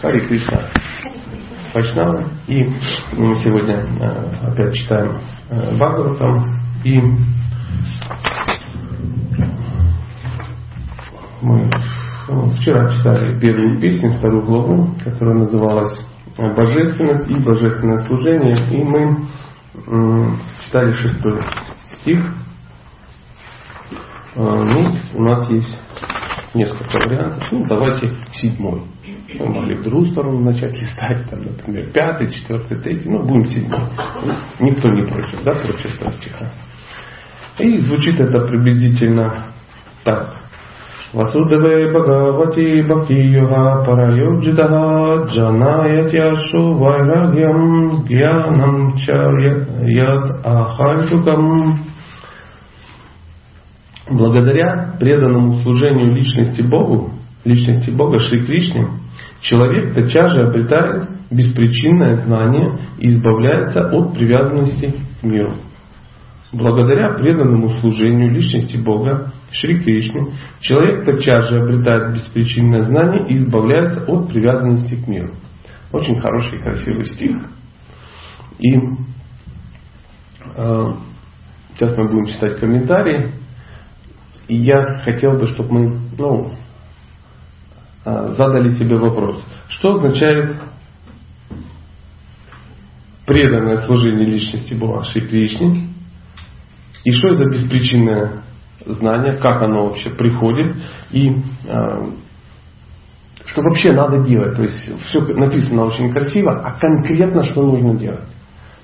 Хари Кришна. Вайшнавы. И мы сегодня э, опять читаем э, Бхагаватам. И мы ну, вчера читали первую песню, вторую главу, которая называлась «Божественность и божественное служение». И мы читали шестой стих. Э, ну, у нас есть несколько вариантов. Ну, давайте седьмой. Мы могли в другую сторону начать листать, там, например, пятый, четвертый, третий, ну, будем седьмой. Никто не против, да, прочества стиха. И звучит это приблизительно так. Васудеве Бхагавати Бхакти Йога Парайоджитаха Джанаятяшу Вайрагьям Гьянам Чарьят Ахальтукам Благодаря преданному служению личности Богу, личности Бога Шри Кришне, человек тотчас же обретает беспричинное знание и избавляется от привязанности к миру. Благодаря преданному служению личности Бога Шри Кришне, человек тотчас же обретает беспричинное знание и избавляется от привязанности к миру. Очень хороший, красивый стих. И э, сейчас мы будем читать комментарии. И я хотел бы, чтобы мы ну, задали себе вопрос, что означает преданное служение личности Шри Кришне, и что это беспричинное знание, как оно вообще приходит, и э, что вообще надо делать. То есть все написано очень красиво, а конкретно что нужно делать.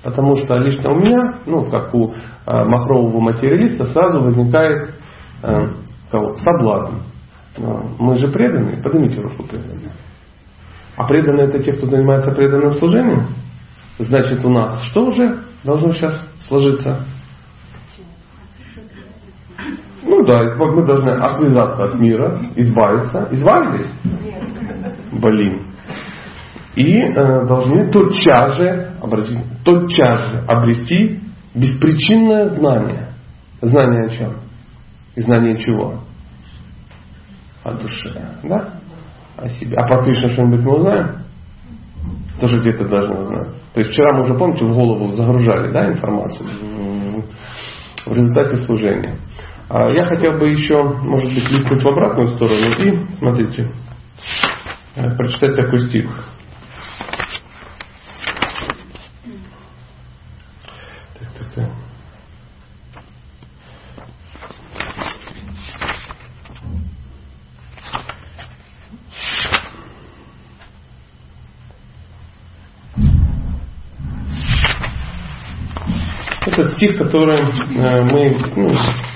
Потому что лично у меня, ну, как у э, махрового материалиста, сразу возникает э, кого? соблазн. Мы же преданные, поднимите руку преданные. А преданные это те, кто занимается преданным служением. Значит, у нас что уже должно сейчас сложиться? Ну да, мы должны отвязаться от мира, избавиться. Избавились? Блин. И э, должны тотчас же, обратить, тотчас же обрести беспричинное знание. Знание о чем? И знание чего? О душе. Да? О себе. А про Кришну что-нибудь мы узнаем? Тоже где-то должны знать. То есть вчера мы уже, помните, в голову загружали да, информацию в результате служения. А я хотел бы еще, может быть, листнуть в обратную сторону и, смотрите, э, прочитать такой стих. Так, так, так. Этот стих, который э, мы ну,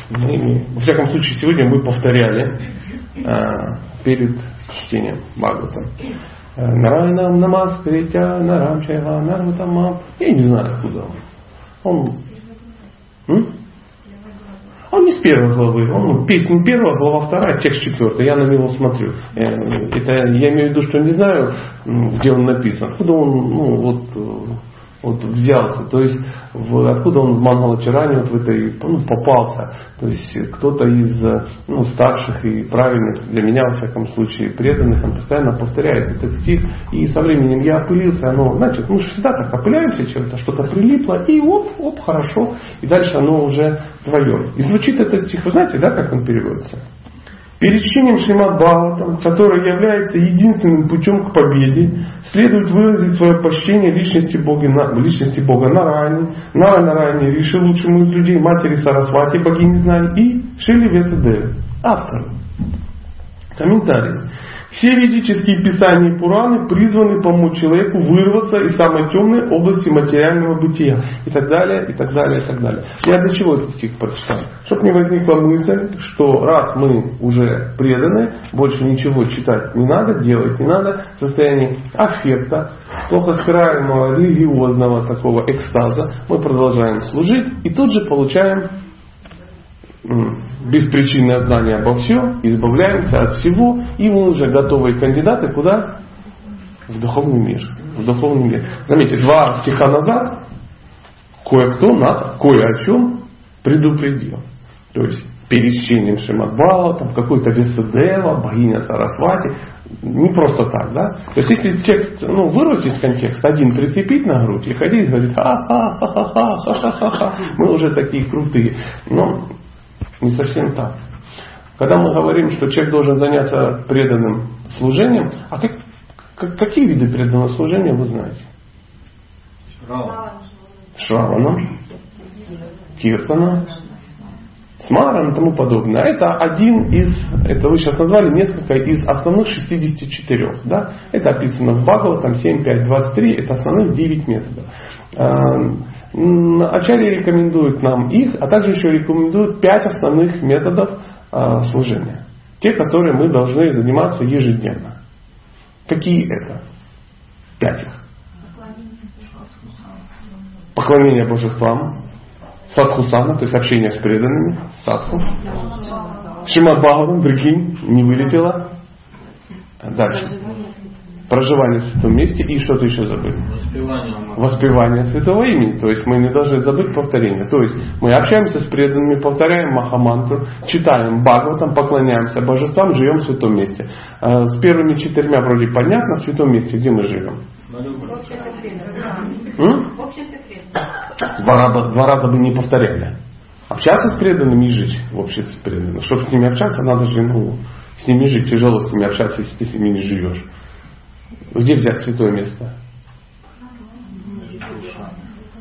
мы, во всяком случае, сегодня мы повторяли а, перед чтением Бхагавата. Нарайнам намаскритя нарам чайга нарутамам. Я не знаю, откуда он. Он, м? он не с первой главы. Он песня первая, глава вторая, текст четвертый. Я на него смотрю. Э, это, я имею в виду, что не знаю, где он написан. Откуда он, ну, вот, вот взялся. То есть в, откуда он в Мангалачаране вот в этой ну, попался. То есть кто-то из ну, старших и правильных, для меня во всяком случае, преданных, он постоянно повторяет этот стих. И со временем я опылился, оно, значит, мы же всегда так опыляемся чем-то, что-то прилипло, и оп, оп, хорошо. И дальше оно уже твое. И звучит этот стих, вы знаете, да, как он переводится? Перед чтением Шримад Бхагаватам, который является единственным путем к победе, следует выразить свое почтение личности Бога, личности Бога Нарайни, Нара Нарайни, Риши лучшему из людей, матери Сарасвати, богини знаний и Шили Весадевы, автор. Комментарий. Все ведические писания и Пураны призваны помочь человеку вырваться из самой темной области материального бытия. И так далее, и так далее, и так далее. Я для чего этот стих прочитал? Чтобы не возникла мысль, что раз мы уже преданы, больше ничего читать не надо, делать не надо, в состоянии аффекта, плохо скрываемого религиозного такого экстаза, мы продолжаем служить и тут же получаем беспричинное знание обо всем, избавляемся от всего, и мы уже готовые кандидаты куда? В духовный мир. В духовный мир. Заметьте, два стиха назад кое-кто нас кое о чем предупредил. То есть перед чтением Шимадбала, там какой-то Весудева, богиня Сарасвати. Не просто так, да? То есть если текст ну, вырвать из контекста, один прицепить на грудь и ходить и говорить ха-ха-ха-ха-ха-ха-ха, мы уже такие крутые. Но не совсем так. Когда мы говорим, что человек должен заняться преданным служением, а как, как, какие виды преданного служения вы знаете? Шраванам, Киртанам, Смаран и тому подобное. Это один из, это вы сейчас назвали несколько из основных 64. Да? Это описано в Бхагава, там 7, 5, 23, это основных 9 методов. Ачарья рекомендует нам их, а также еще рекомендует 5 основных методов а, служения. Те, которые мы должны заниматься ежедневно. Какие это? Пять их. Поклонение божествам, садхусана, то есть общение с преданными, садху. Шимат Бхагаван, прикинь, не вылетела. Дальше. Проживание в святом месте и что-то еще забыли. Воспевание. Воспевание святого имени. То есть мы не должны забыть повторение. То есть мы общаемся с преданными, повторяем Махамантру, читаем Бхагаватам, поклоняемся божествам, живем в святом месте. А с первыми четырьмя вроде понятно, в святом месте, где мы живем. Два раза, два раза бы не повторяли. Общаться с преданными и жить в обществе с преданными. Чтобы с ними общаться, надо же ну, с ними жить. Тяжело с ними общаться, если ты с ними не живешь. Где взять святое место?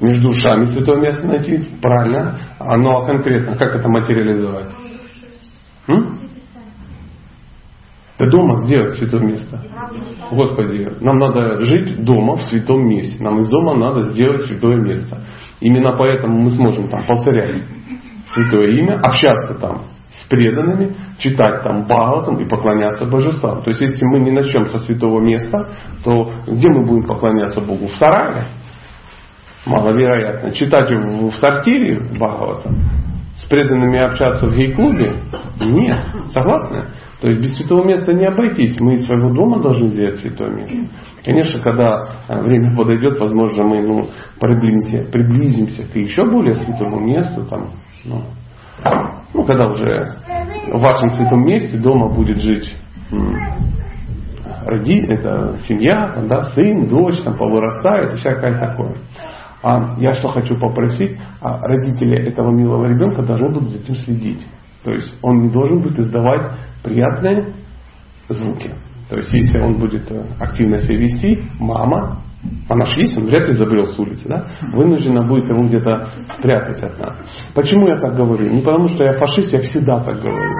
Между ушами святое место найти. Правильно. А ну а конкретно, как это материализовать? М? Да дома где святое место? Господи, нам надо жить дома в святом месте. Нам из дома надо сделать святое место. Именно поэтому мы сможем там повторять святое имя, общаться там с преданными, читать там Бхагаватам и поклоняться божествам. То есть если мы не начнем со святого места, то где мы будем поклоняться Богу? В сарае? Маловероятно. Читать в, сортире Бхагаватам? С преданными общаться в гей-клубе? Нет. Согласны? То есть без святого места не обойтись. Мы из своего дома должны сделать святое место. Конечно, когда э, время подойдет, возможно, мы ну, приблизимся, приблизимся к еще более святому месту. Там, ну, ну, когда уже в вашем святом месте дома будет жить роди, это семья, да, сын, дочь, там повырастает и всякое такое. А я что хочу попросить, а родители этого милого ребенка должны будут за этим следить. То есть он не должен будет издавать приятные звуки. То есть если он будет э, активно себя вести, мама же есть, он вряд ли забрел с улицы, да? Вынуждена будет ему где-то спрятать от нас. Почему я так говорю? Не потому, что я фашист, я всегда так говорю.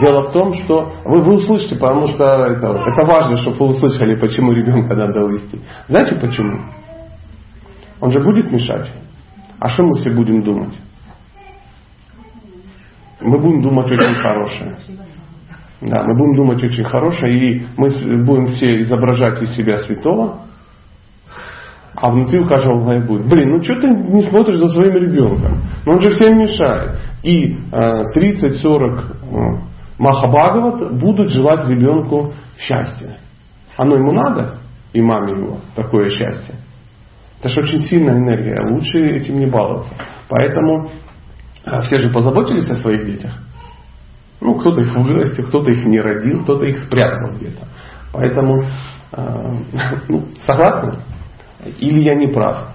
Дело в том, что вы, вы услышите, потому что это, это важно, чтобы вы услышали, почему ребенка надо увести. Знаете почему? Он же будет мешать. А что мы все будем думать? Мы будем думать очень хорошее. Да, мы будем думать очень хорошее, и мы будем все изображать из себя святого, а внутри у каждого в будет, блин, ну что ты не смотришь за своим ребенком? Ну он же всем мешает. И э, 30-40 э, Махабхагават будут желать ребенку счастья. Оно ему надо, и маме его, такое счастье. Это же очень сильная энергия, лучше этим не баловаться. Поэтому э, все же позаботились о своих детях. Ну, кто-то их вырастил, кто-то их не родил, кто-то их спрятал где-то. Поэтому, э, ну, согласны? Или я не прав?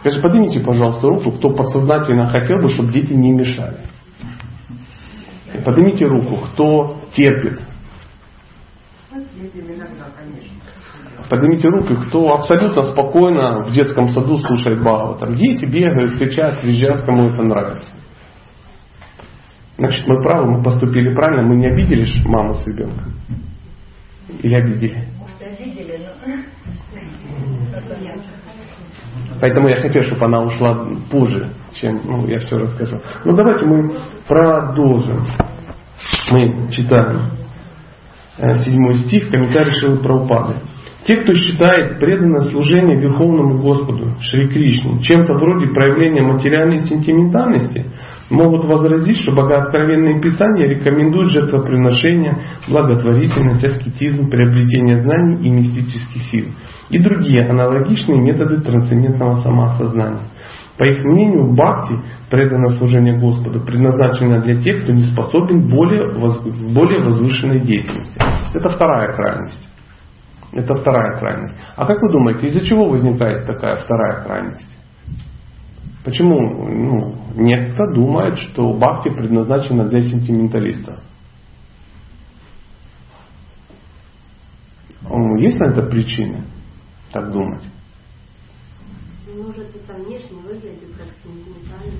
Скажи, поднимите, пожалуйста, руку, кто подсознательно хотел бы, чтобы дети не мешали. Поднимите руку, кто терпит. Поднимите руку, кто абсолютно спокойно в детском саду слушает Бхагава. Там дети бегают, кричат, визжат, кому это нравится. Значит, мы правы, мы поступили правильно, мы не обидели маму с ребенком. Или обидели? Поэтому я хотел, чтобы она ушла позже, чем ну, я все расскажу. Ну давайте мы продолжим. Мы читаем э, седьмой стих, комментарий Шилы Праупады. Те, кто считает преданное служение Верховному Господу, Шри Кришне, чем-то вроде проявления материальной сентиментальности, могут возразить, что богооткровенные писания рекомендуют жертвоприношение, благотворительность, аскетизм, приобретение знаний и мистических сил – и другие аналогичные методы трансцендентного самоосознания. По их мнению, бхакти, преданное служение Господу, предназначено для тех, кто не способен более, более возвышенной деятельности. Это вторая крайность. Это вторая крайность. А как вы думаете, из-за чего возникает такая вторая крайность? Почему ну, некто думает, что бхакти предназначена для сентименталистов? Есть на это причины так думать? Может, это внешне выглядит как сентиментально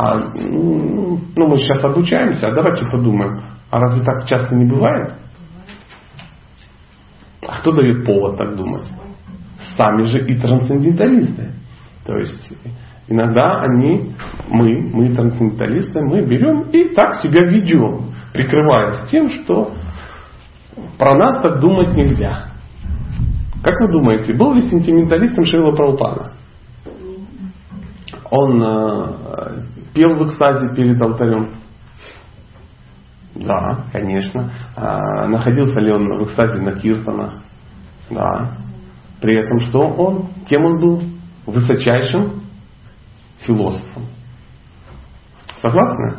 а, ну, мы сейчас обучаемся, а давайте подумаем, а разве так часто не бывает? А кто дает повод так думать? Сами же и трансценденталисты. То есть иногда они, мы, мы трансценденталисты, мы берем и так себя ведем, прикрываясь тем, что про нас так думать нельзя. Как вы думаете, был ли сентименталистом Шрила Праупана? Он э, пел в экстазе перед алтарем? Да, конечно. А, находился ли он в экстазе на Киртана? Да. При этом что он? Кем он был? Высочайшим философом. Согласны?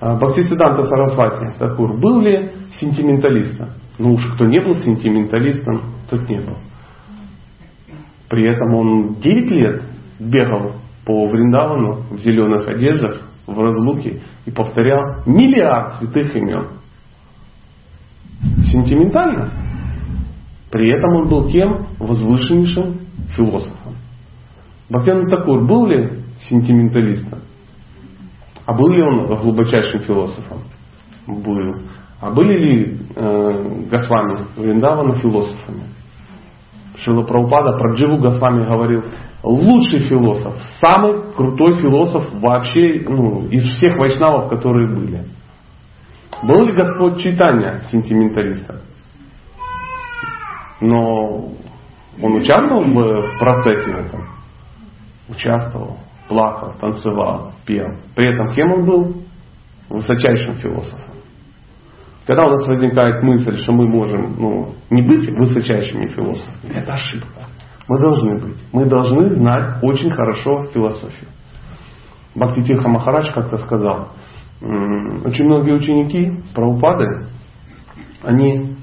А, Бхактисиданта Сарасвати Такур был ли сентименталистом? Ну уж кто не был сентименталистом, тот не был. При этом он 9 лет бегал по Вриндавану в зеленых одеждах, в разлуке и повторял миллиард святых имен. Сентиментально. При этом он был кем? Возвышеннейшим философом. Бхактиван Такур был ли сентименталистом? А был ли он глубочайшим философом? Был. А были ли э, Госвами Вриндавана философами? Шила Праупада про Дживу Госвами говорил, лучший философ, самый крутой философ вообще ну, из всех вайшнавов, которые были. Был ли Господь Читания сентименталистом? Но он участвовал в процессе этом? Участвовал, плакал, танцевал, пел. При этом кем он был? Высочайшим философом. Когда у нас возникает мысль, что мы можем ну, не быть высочайшими философами, это ошибка. Мы должны быть. Мы должны знать очень хорошо философию. Бхактитирха Махарадж как-то сказал, очень многие ученики Праупады, они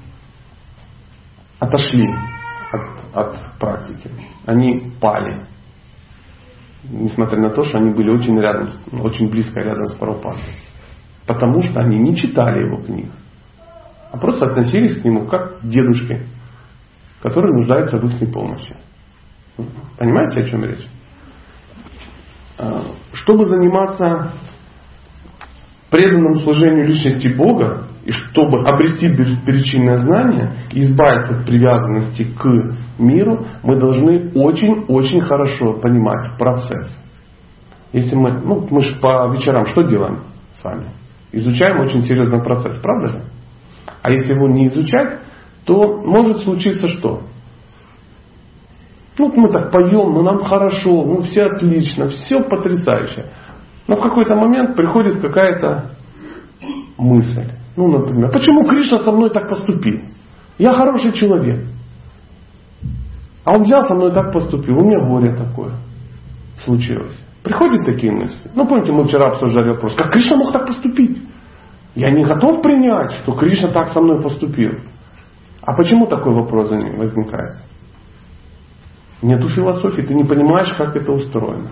отошли от, от практики. Они пали. Несмотря на то, что они были очень рядом, очень близко рядом с Прабхупадой. Потому что они не читали его книг а просто относились к нему как к дедушке, который нуждается в их помощи. Понимаете, о чем речь? А, чтобы заниматься преданным служению личности Бога, и чтобы обрести беспричинное знание избавиться от привязанности к миру, мы должны очень-очень хорошо понимать процесс. Если мы, ну, мы же по вечерам что делаем с вами? Изучаем очень серьезный процесс, правда же? А если его не изучать, то может случиться что? Ну, мы так поем, ну нам хорошо, ну все отлично, все потрясающе. Но в какой-то момент приходит какая-то мысль. Ну, например, почему Кришна со мной так поступил? Я хороший человек. А он взял со мной так поступил. У меня горе такое случилось. Приходят такие мысли. Ну, помните, мы вчера обсуждали вопрос, как Кришна мог так поступить? Я не готов принять, что Кришна так со мной поступил. А почему такой вопрос возникает? Нету философии, ты не понимаешь, как это устроено.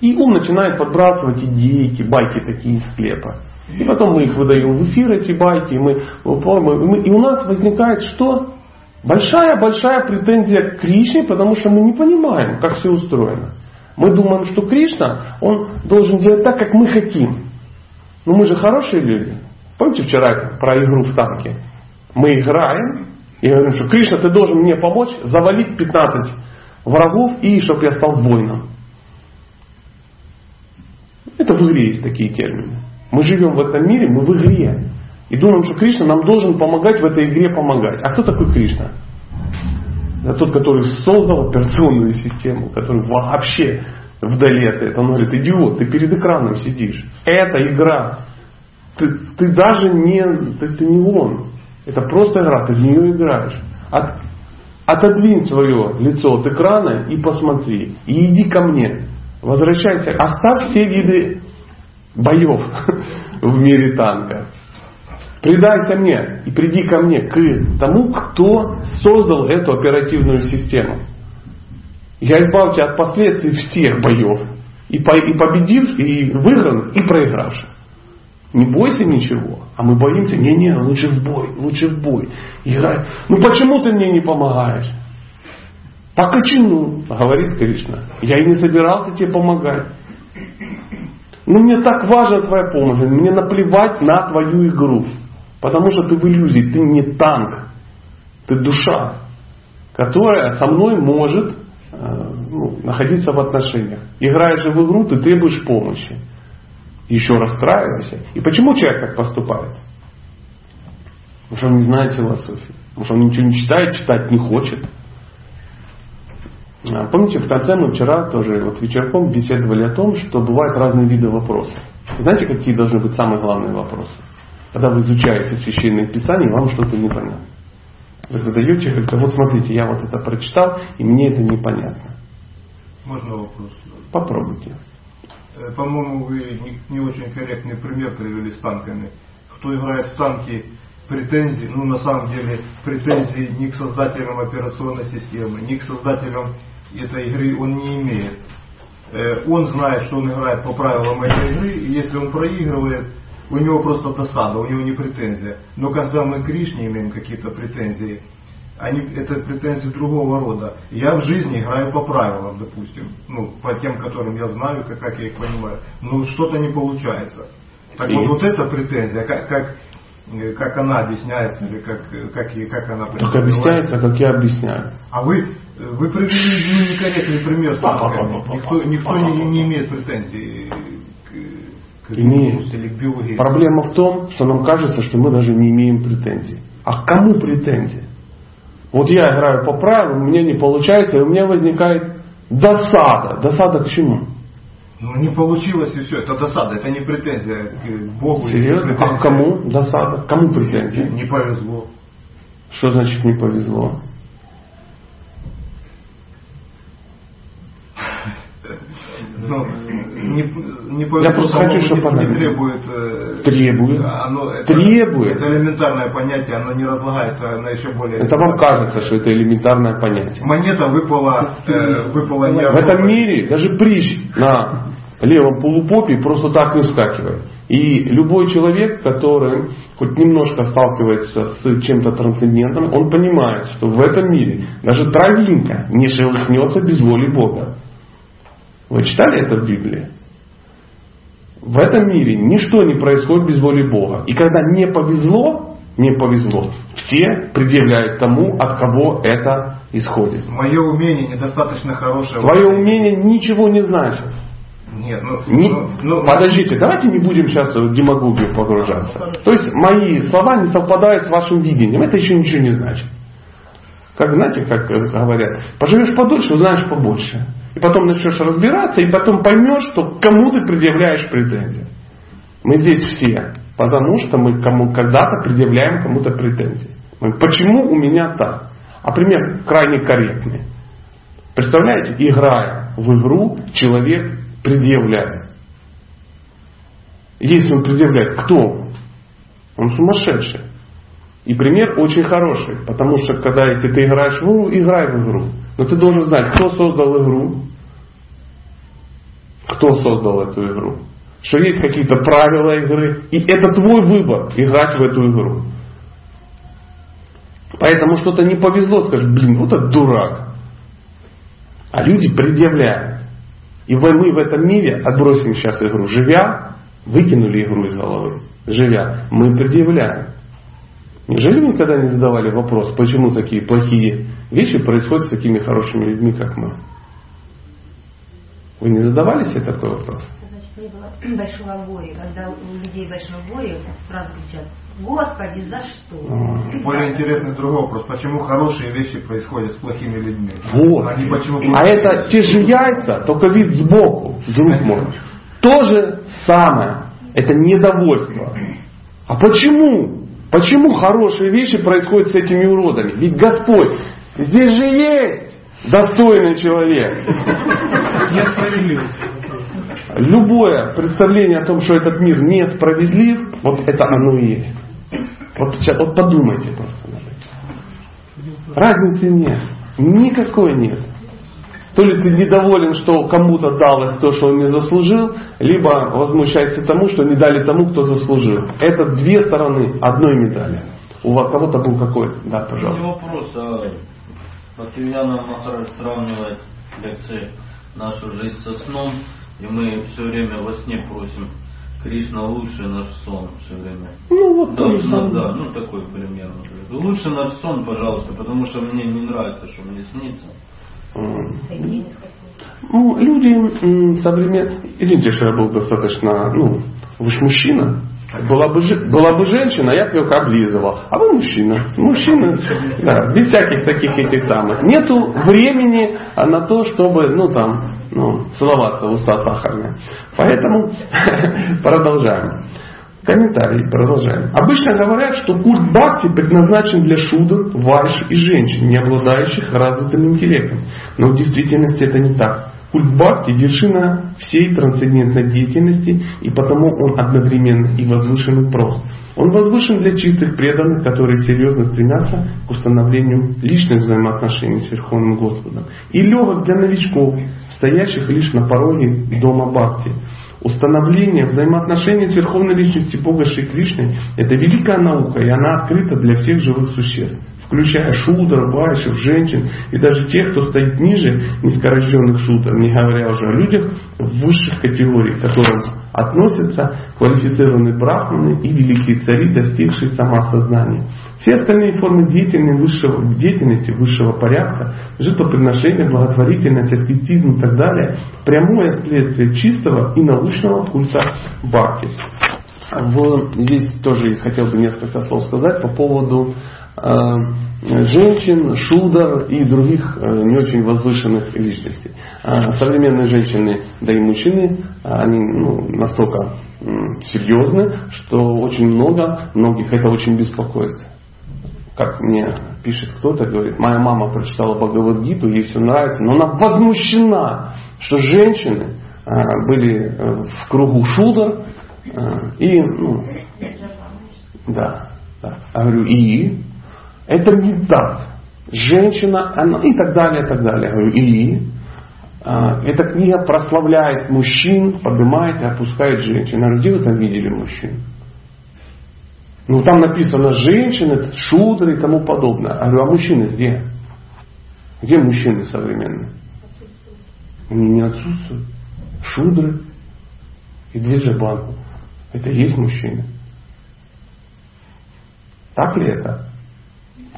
И ум начинает подбрасывать идейки, байки такие из склепа. И потом мы их выдаем в эфир, эти байки, и, мы, и у нас возникает что? Большая-большая претензия к Кришне, потому что мы не понимаем, как все устроено. Мы думаем, что Кришна, он должен делать так, как мы хотим. Ну мы же хорошие люди. Помните вчера про игру в танке? Мы играем и говорим, что Кришна, ты должен мне помочь завалить 15 врагов и чтобы я стал воином. Это в игре есть такие термины. Мы живем в этом мире, мы в игре. И думаем, что Кришна нам должен помогать в этой игре помогать. А кто такой Кришна? Это тот, который создал операционную систему, который вообще вдали от этого. Он говорит, идиот, ты перед экраном сидишь. Это игра. Ты, ты даже не, ты, ты не он. Это просто игра, ты в нее играешь. От, отодвинь свое лицо от экрана и посмотри. И иди ко мне. Возвращайся. Оставь все виды боев в мире танка. Предайся мне и приди ко мне, к тому, кто создал эту оперативную систему. Я избавлю тебя от последствий всех боев. И, по, и победив, и выигран, и проигравших. Не бойся ничего, а мы боимся, не-не, лучше в бой, лучше в бой. Играй. Ну почему ты мне не помогаешь? По почему? Говорит Кришна. Я и не собирался тебе помогать. Ну мне так важна твоя помощь, мне наплевать на твою игру. Потому что ты в иллюзии, ты не танк, ты душа, которая со мной может Э, ну, находиться в отношениях. Играешь же в игру, ты требуешь помощи. Еще расстраивайся. И почему человек так поступает? Потому что он не знает философии. Потому что он ничего не читает, читать не хочет. А, помните, в конце мы вчера тоже вот вечерком беседовали о том, что бывают разные виды вопросов. Знаете, какие должны быть самые главные вопросы? Когда вы изучаете священные писания, вам что-то непонятно. Вы задаете, говорите, вот смотрите, я вот это прочитал, и мне это непонятно. Можно вопрос? Попробуйте. Э, по-моему, вы не, не очень корректный пример привели с танками. Кто играет в танки, претензии, ну на самом деле претензии ни к создателям операционной системы, ни к создателям этой игры он не имеет. Э, он знает, что он играет по правилам этой игры, и если он проигрывает, у него просто досада, у него не претензия. Но когда мы к Кришне имеем какие-то претензии, они, это претензии другого рода. Я в жизни играю по правилам, допустим, ну, по тем, которым я знаю, как, как я их понимаю. Но что-то не получается. Так И... вот, вот эта претензия, как, как, как она объясняется, или как, как, как она Как объясняется, как я объясняю. А вы, вы привели некорректный пример Никто, никто не, не имеет претензий имеет. Проблема в том, что нам кажется, что мы даже не имеем претензий. А к кому претензии? Вот я играю по правилам, у меня не получается, и у меня возникает досада. Досада к чему? Ну не получилось и все. Это досада, это не претензия к Богу. Серьезно? А к кому досада? Кому претензия? Не повезло. Что значит не повезло? Ну, не, не Я просто хочу, чтобы она требует. Э, требует. Оно, это, требует. Это элементарное понятие, оно не разлагается на еще более. Это вам кажется, что это элементарное понятие. Монета выпала, э, выпала не В этом мире даже прищ на левом полупопе просто так не скакивает. И любой человек, который хоть немножко сталкивается с чем-то трансцендентным, он понимает, что в этом мире даже травинка не шелохнется без воли Бога. Вы читали это в Библии? В этом мире ничто не происходит без воли Бога. И когда не повезло, не повезло, все предъявляют тому, от кого это исходит. Мое умение недостаточно хорошее. Твое умение ничего не значит. Нет, ну, не, ну, ну, подождите, давайте не будем сейчас в демагогию погружаться. То есть мои слова не совпадают с вашим видением. Это еще ничего не значит. Как знаете, как говорят, поживешь подольше, узнаешь побольше. И потом начнешь разбираться, и потом поймешь, что кому ты предъявляешь претензии. Мы здесь все, потому что мы кому, когда-то предъявляем кому-то претензии. Мы, почему у меня так? А пример крайне корректный. Представляете, играя в игру, человек предъявляет. Если он предъявляет, кто он? Он сумасшедший. И пример очень хороший, потому что когда если ты играешь в игру, играй в игру. Но ты должен знать, кто создал игру, кто создал эту игру. Что есть какие-то правила игры, и это твой выбор играть в эту игру. Поэтому что-то не повезло, скажешь, блин, вот это дурак. А люди предъявляют. И мы в этом мире отбросим сейчас игру. Живя, выкинули игру из головы. Живя, мы предъявляем. Неужели вы никогда не задавали вопрос, почему такие плохие вещи происходят с такими хорошими людьми, как мы? Вы не задавали себе такой вопрос? Значит, не было большого горя. Когда у людей большое горе, сразу кричат, Господи, за что? А. Более интересный другой вопрос. Почему хорошие вещи происходят с плохими людьми? Вот. Они почему а это те же яйца, только вид сбоку, друг мой. То же самое. Это недовольство. А почему? Почему хорошие вещи происходят с этими уродами? Ведь Господь Здесь же есть достойный человек. Нет справедливости. Любое представление о том, что этот мир несправедлив, вот это оно и есть. Вот, сейчас, вот подумайте просто. Разницы нет. Никакой нет. То ли ты недоволен, что кому-то далось то, что он не заслужил, либо возмущайся тому, что не дали тому, кто заслужил. Это две стороны одной медали. У вас кого-то был какой-то? Да, пожалуйста. У меня вопрос. А Бхактивьяна Махарадж сравнивает лекции нашу жизнь со сном, и мы все время во сне просим Кришна лучше наш сон все время. Ну вот Да, ну, да, ну такой примерно. Лучше наш сон, пожалуйста, потому что мне не нравится, что мне снится. Ну, люди современные... Извините, что я был достаточно... Ну, вы же мужчина. Была бы, была бы женщина, я бы ее облизывал. А вы мужчина. Мужчина, да, без всяких таких этих самых. Нету времени а, на то, чтобы, ну там, ну, целоваться в уста сахарные. Поэтому продолжаем. Комментарий, продолжаем. Обычно говорят, что культ Бхакти предназначен для шудр, вайш и женщин, не обладающих развитым интеллектом. Но в действительности это не так. Культ Бхакти – вершина всей трансцендентной деятельности, и потому он одновременно и возвышен и прост. Он возвышен для чистых преданных, которые серьезно стремятся к установлению личных взаимоотношений с Верховным Господом. И легок для новичков, стоящих лишь на пороге дома Бхакти. Установление взаимоотношений с Верховной Личностью Бога Шри Кришной – это великая наука, и она открыта для всех живых существ, включая шудр, вайшев, женщин и даже тех, кто стоит ниже низкорожденных шудр, не говоря уже о людях высших категорий, к которым относятся квалифицированные брахманы и великие цари, достигшие самоосознания. Все остальные формы деятельности высшего, деятельности высшего порядка, жертвоприношения, благотворительность, аскетизм и так далее, прямое следствие чистого и научного культа бхакти. В- здесь тоже хотел бы несколько слов сказать по поводу женщин, шудр и других э, не очень возвышенных личностей. Э, современные женщины, да и мужчины, э, они ну, настолько серьезны, что очень много, многих это очень беспокоит. Как мне пишет кто-то, говорит, моя мама прочитала Бхагавадгиту, ей все нравится, но она возмущена, что женщины э, были э, в кругу шудр, э, и, ну, да, да. Я говорю, и? Это не так. Женщина, она, и так далее, и так далее. Я говорю, и? А, Эта книга прославляет мужчин, поднимает и опускает женщин. Я где вы там видели мужчин? Ну, там написано женщины, шудры и тому подобное. Я говорю, а мужчины где? Где мужчины современные? Они не отсутствуют. Шудры и Двиджабанку. Это и есть мужчины. Так ли это?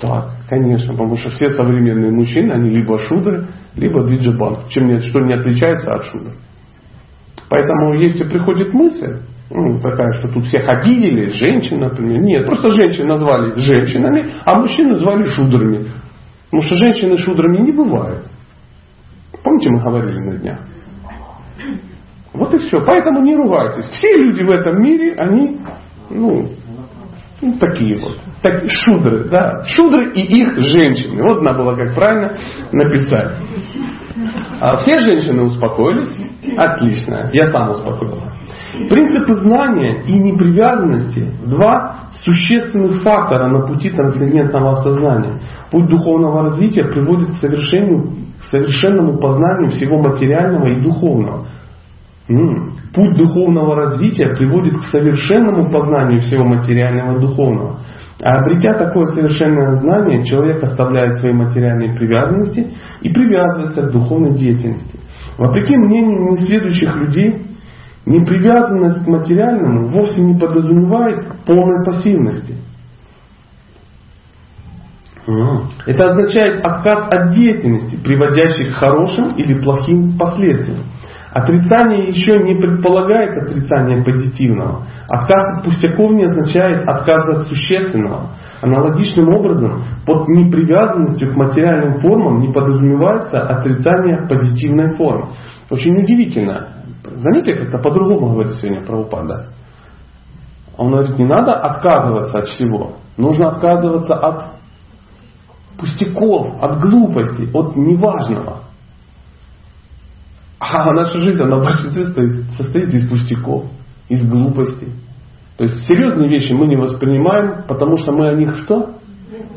Так, конечно, потому что все современные мужчины, они либо шудры, либо диджибанк. Чем нет, что не отличается от шудр. Поэтому, если приходит мысль, ну, такая, что тут всех обидели, женщин, например, нет, просто женщин назвали женщинами, а мужчин назвали шудрами. Потому что женщины шудрами не бывают. Помните, мы говорили на днях? Вот и все. Поэтому не ругайтесь. Все люди в этом мире, они, ну, ну, такие вот. Так, шудры, да. Шудры и их женщины. Вот надо было как правильно написать. А все женщины успокоились? Отлично. Я сам успокоился. Принципы знания и непривязанности – два существенных фактора на пути трансцендентного осознания. Путь духовного развития приводит к, совершению, к совершенному познанию всего материального и духовного. Путь духовного развития приводит к совершенному познанию всего материального и духовного. А обретя такое совершенное знание, человек оставляет свои материальные привязанности и привязывается к духовной деятельности. Вопреки мнению несведущих людей, непривязанность к материальному вовсе не подразумевает полной пассивности. Это означает отказ от деятельности, приводящей к хорошим или плохим последствиям. Отрицание еще не предполагает отрицание позитивного. Отказ от пустяков не означает отказ от существенного. Аналогичным образом, под непривязанностью к материальным формам не подразумевается отрицание позитивной формы. Очень удивительно. Заметьте, как-то по-другому говорит сегодня Прабхупада. Он говорит, не надо отказываться от всего. Нужно отказываться от пустяков, от глупости, от неважного. А наша жизнь, она в большинстве состоит, состоит из пустяков, из глупостей. То есть серьезные вещи мы не воспринимаем, потому что мы о них что?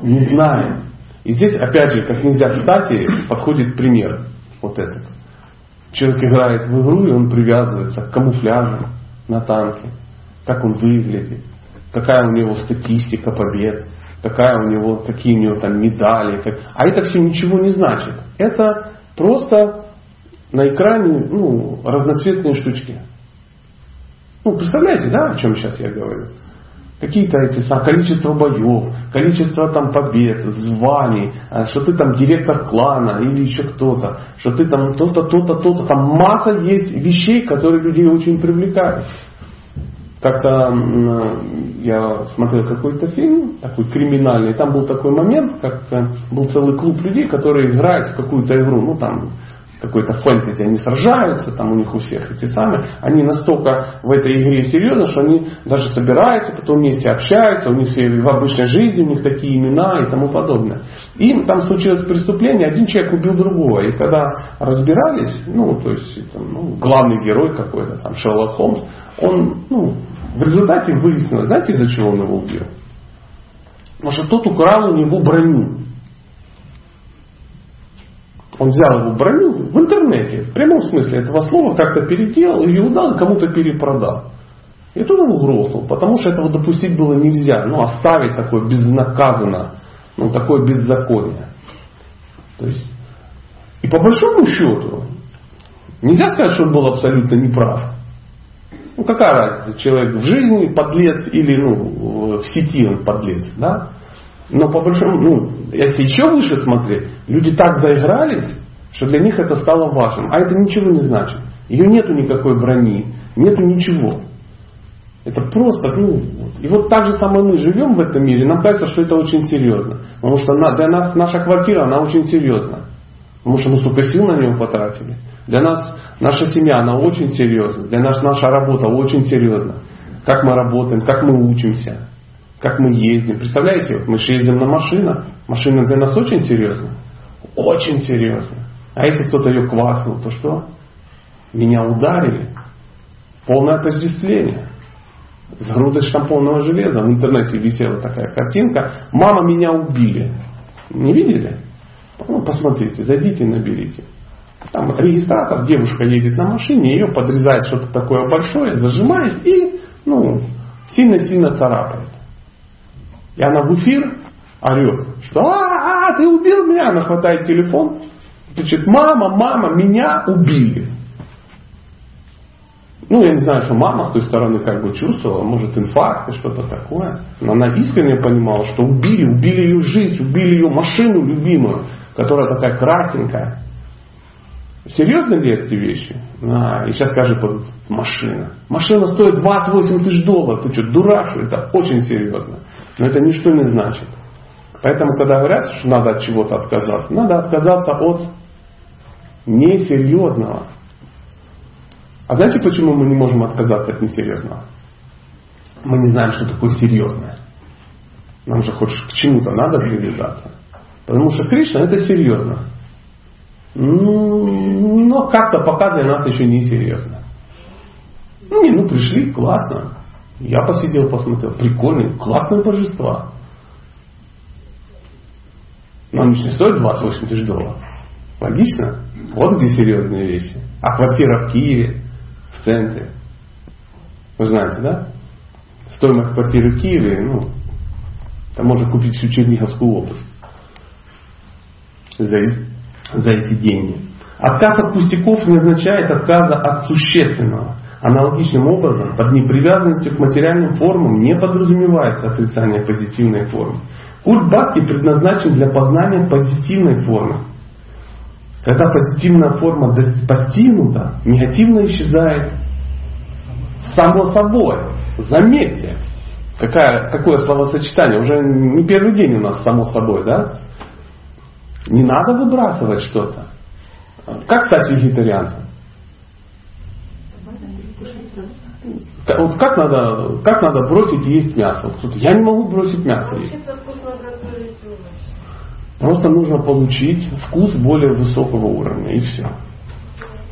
Не знаем. И здесь, опять же, как нельзя кстати, подходит пример. Вот этот. Человек играет в игру, и он привязывается к камуфляжу на танке. Как он выглядит, какая у него статистика побед, какая у него, какие у него там медали. Как... А это все ничего не значит. Это просто на экране ну, разноцветные штучки. Ну, представляете, да, о чем сейчас я говорю? Какие-то эти количество боев, количество там побед, званий, а, что ты там директор клана или еще кто-то, что ты там то-то, то-то, то-то. Там масса есть вещей, которые людей очень привлекают. Как-то я смотрел какой-то фильм, такой криминальный, там был такой момент, как э, был целый клуб людей, которые играют в какую-то игру, ну там какой-то фэнтези, они сражаются, там у них у всех эти самые, они настолько в этой игре серьезно, что они даже собираются, потом вместе общаются, у них все в обычной жизни, у них такие имена и тому подобное. И там случилось преступление, один человек убил другого, и когда разбирались, ну, то есть, там, ну, главный герой какой-то, там, Шерлок Холмс, он, ну, в результате выяснилось, знаете, из-за чего он его убил? Потому что тот украл у него броню. Он взял его броню в интернете, в прямом смысле этого слова, как-то переделал, ее удал и кому-то перепродал. И тут его грохнул, потому что этого допустить было нельзя. Ну, оставить такое безнаказанно, ну, такое беззаконие. То есть, и по большому счету, нельзя сказать, что он был абсолютно неправ. Ну, какая разница, человек в жизни подлец или ну, в сети он подлец, да? Но по большому, ну, если еще выше смотреть, люди так заигрались, что для них это стало важным. А это ничего не значит. Ее нету никакой брони, нету ничего. Это просто, ну, и вот так же самое мы живем в этом мире, нам кажется, что это очень серьезно. Потому что для нас наша квартира, она очень серьезна. Потому что мы столько сил на нее потратили. Для нас наша семья, она очень серьезна. Для нас наша работа очень серьезна. Как мы работаем, как мы учимся как мы ездим. Представляете, мы же ездим на машинах. Машина для нас очень серьезна. Очень серьезно. А если кто-то ее кваснул, то что? Меня ударили. Полное отождествление. С грудой штампованного железа. В интернете висела такая картинка. Мама меня убили. Не видели? Ну, посмотрите, зайдите наберите. Там регистратор, девушка едет на машине, ее подрезает что-то такое большое, зажимает и ну, сильно-сильно царапает. И она в эфир орет, что а, а, ты убил меня. Она хватает телефон, кричит, мама, мама, меня убили. Ну, я не знаю, что мама с той стороны как бы чувствовала, может инфаркт и что-то такое. Но она искренне понимала, что убили, убили ее жизнь, убили ее машину любимую, которая такая красненькая. Серьезно ли эти вещи? А, и сейчас скажет машина. Машина стоит 28 тысяч долларов. Ты что, дурак? Это очень серьезно. Но это ничто не значит. Поэтому, когда говорят, что надо от чего-то отказаться, надо отказаться от несерьезного. А знаете, почему мы не можем отказаться от несерьезного? Мы не знаем, что такое серьезное. Нам же хоть к чему-то надо привязаться. Потому что Кришна это серьезно. Но как-то пока для нас еще не серьезно. Ну, не, ну пришли, классно. Я посидел, посмотрел, прикольные, классные божества. Но они не стоят 28 тысяч долларов. Логично? Вот где серьезные вещи. А квартира в Киеве, в центре. Вы знаете, да? Стоимость квартиры в Киеве, ну, там можно купить всю Черниговскую область за, за эти деньги. Отказ от пустяков не означает отказа от существенного. Аналогичным образом, под непривязанностью к материальным формам не подразумевается отрицание позитивной формы. Культ Бхакти предназначен для познания позитивной формы. Когда позитивная форма постигнута, негативно исчезает само собой. Заметьте, какая, какое словосочетание. Уже не первый день у нас само собой, да? Не надо выбрасывать что-то. Как стать вегетарианцем? Вот как надо, как надо бросить есть мясо? Кто-то, я не могу бросить мясо есть. Просто нужно получить вкус более высокого уровня и все.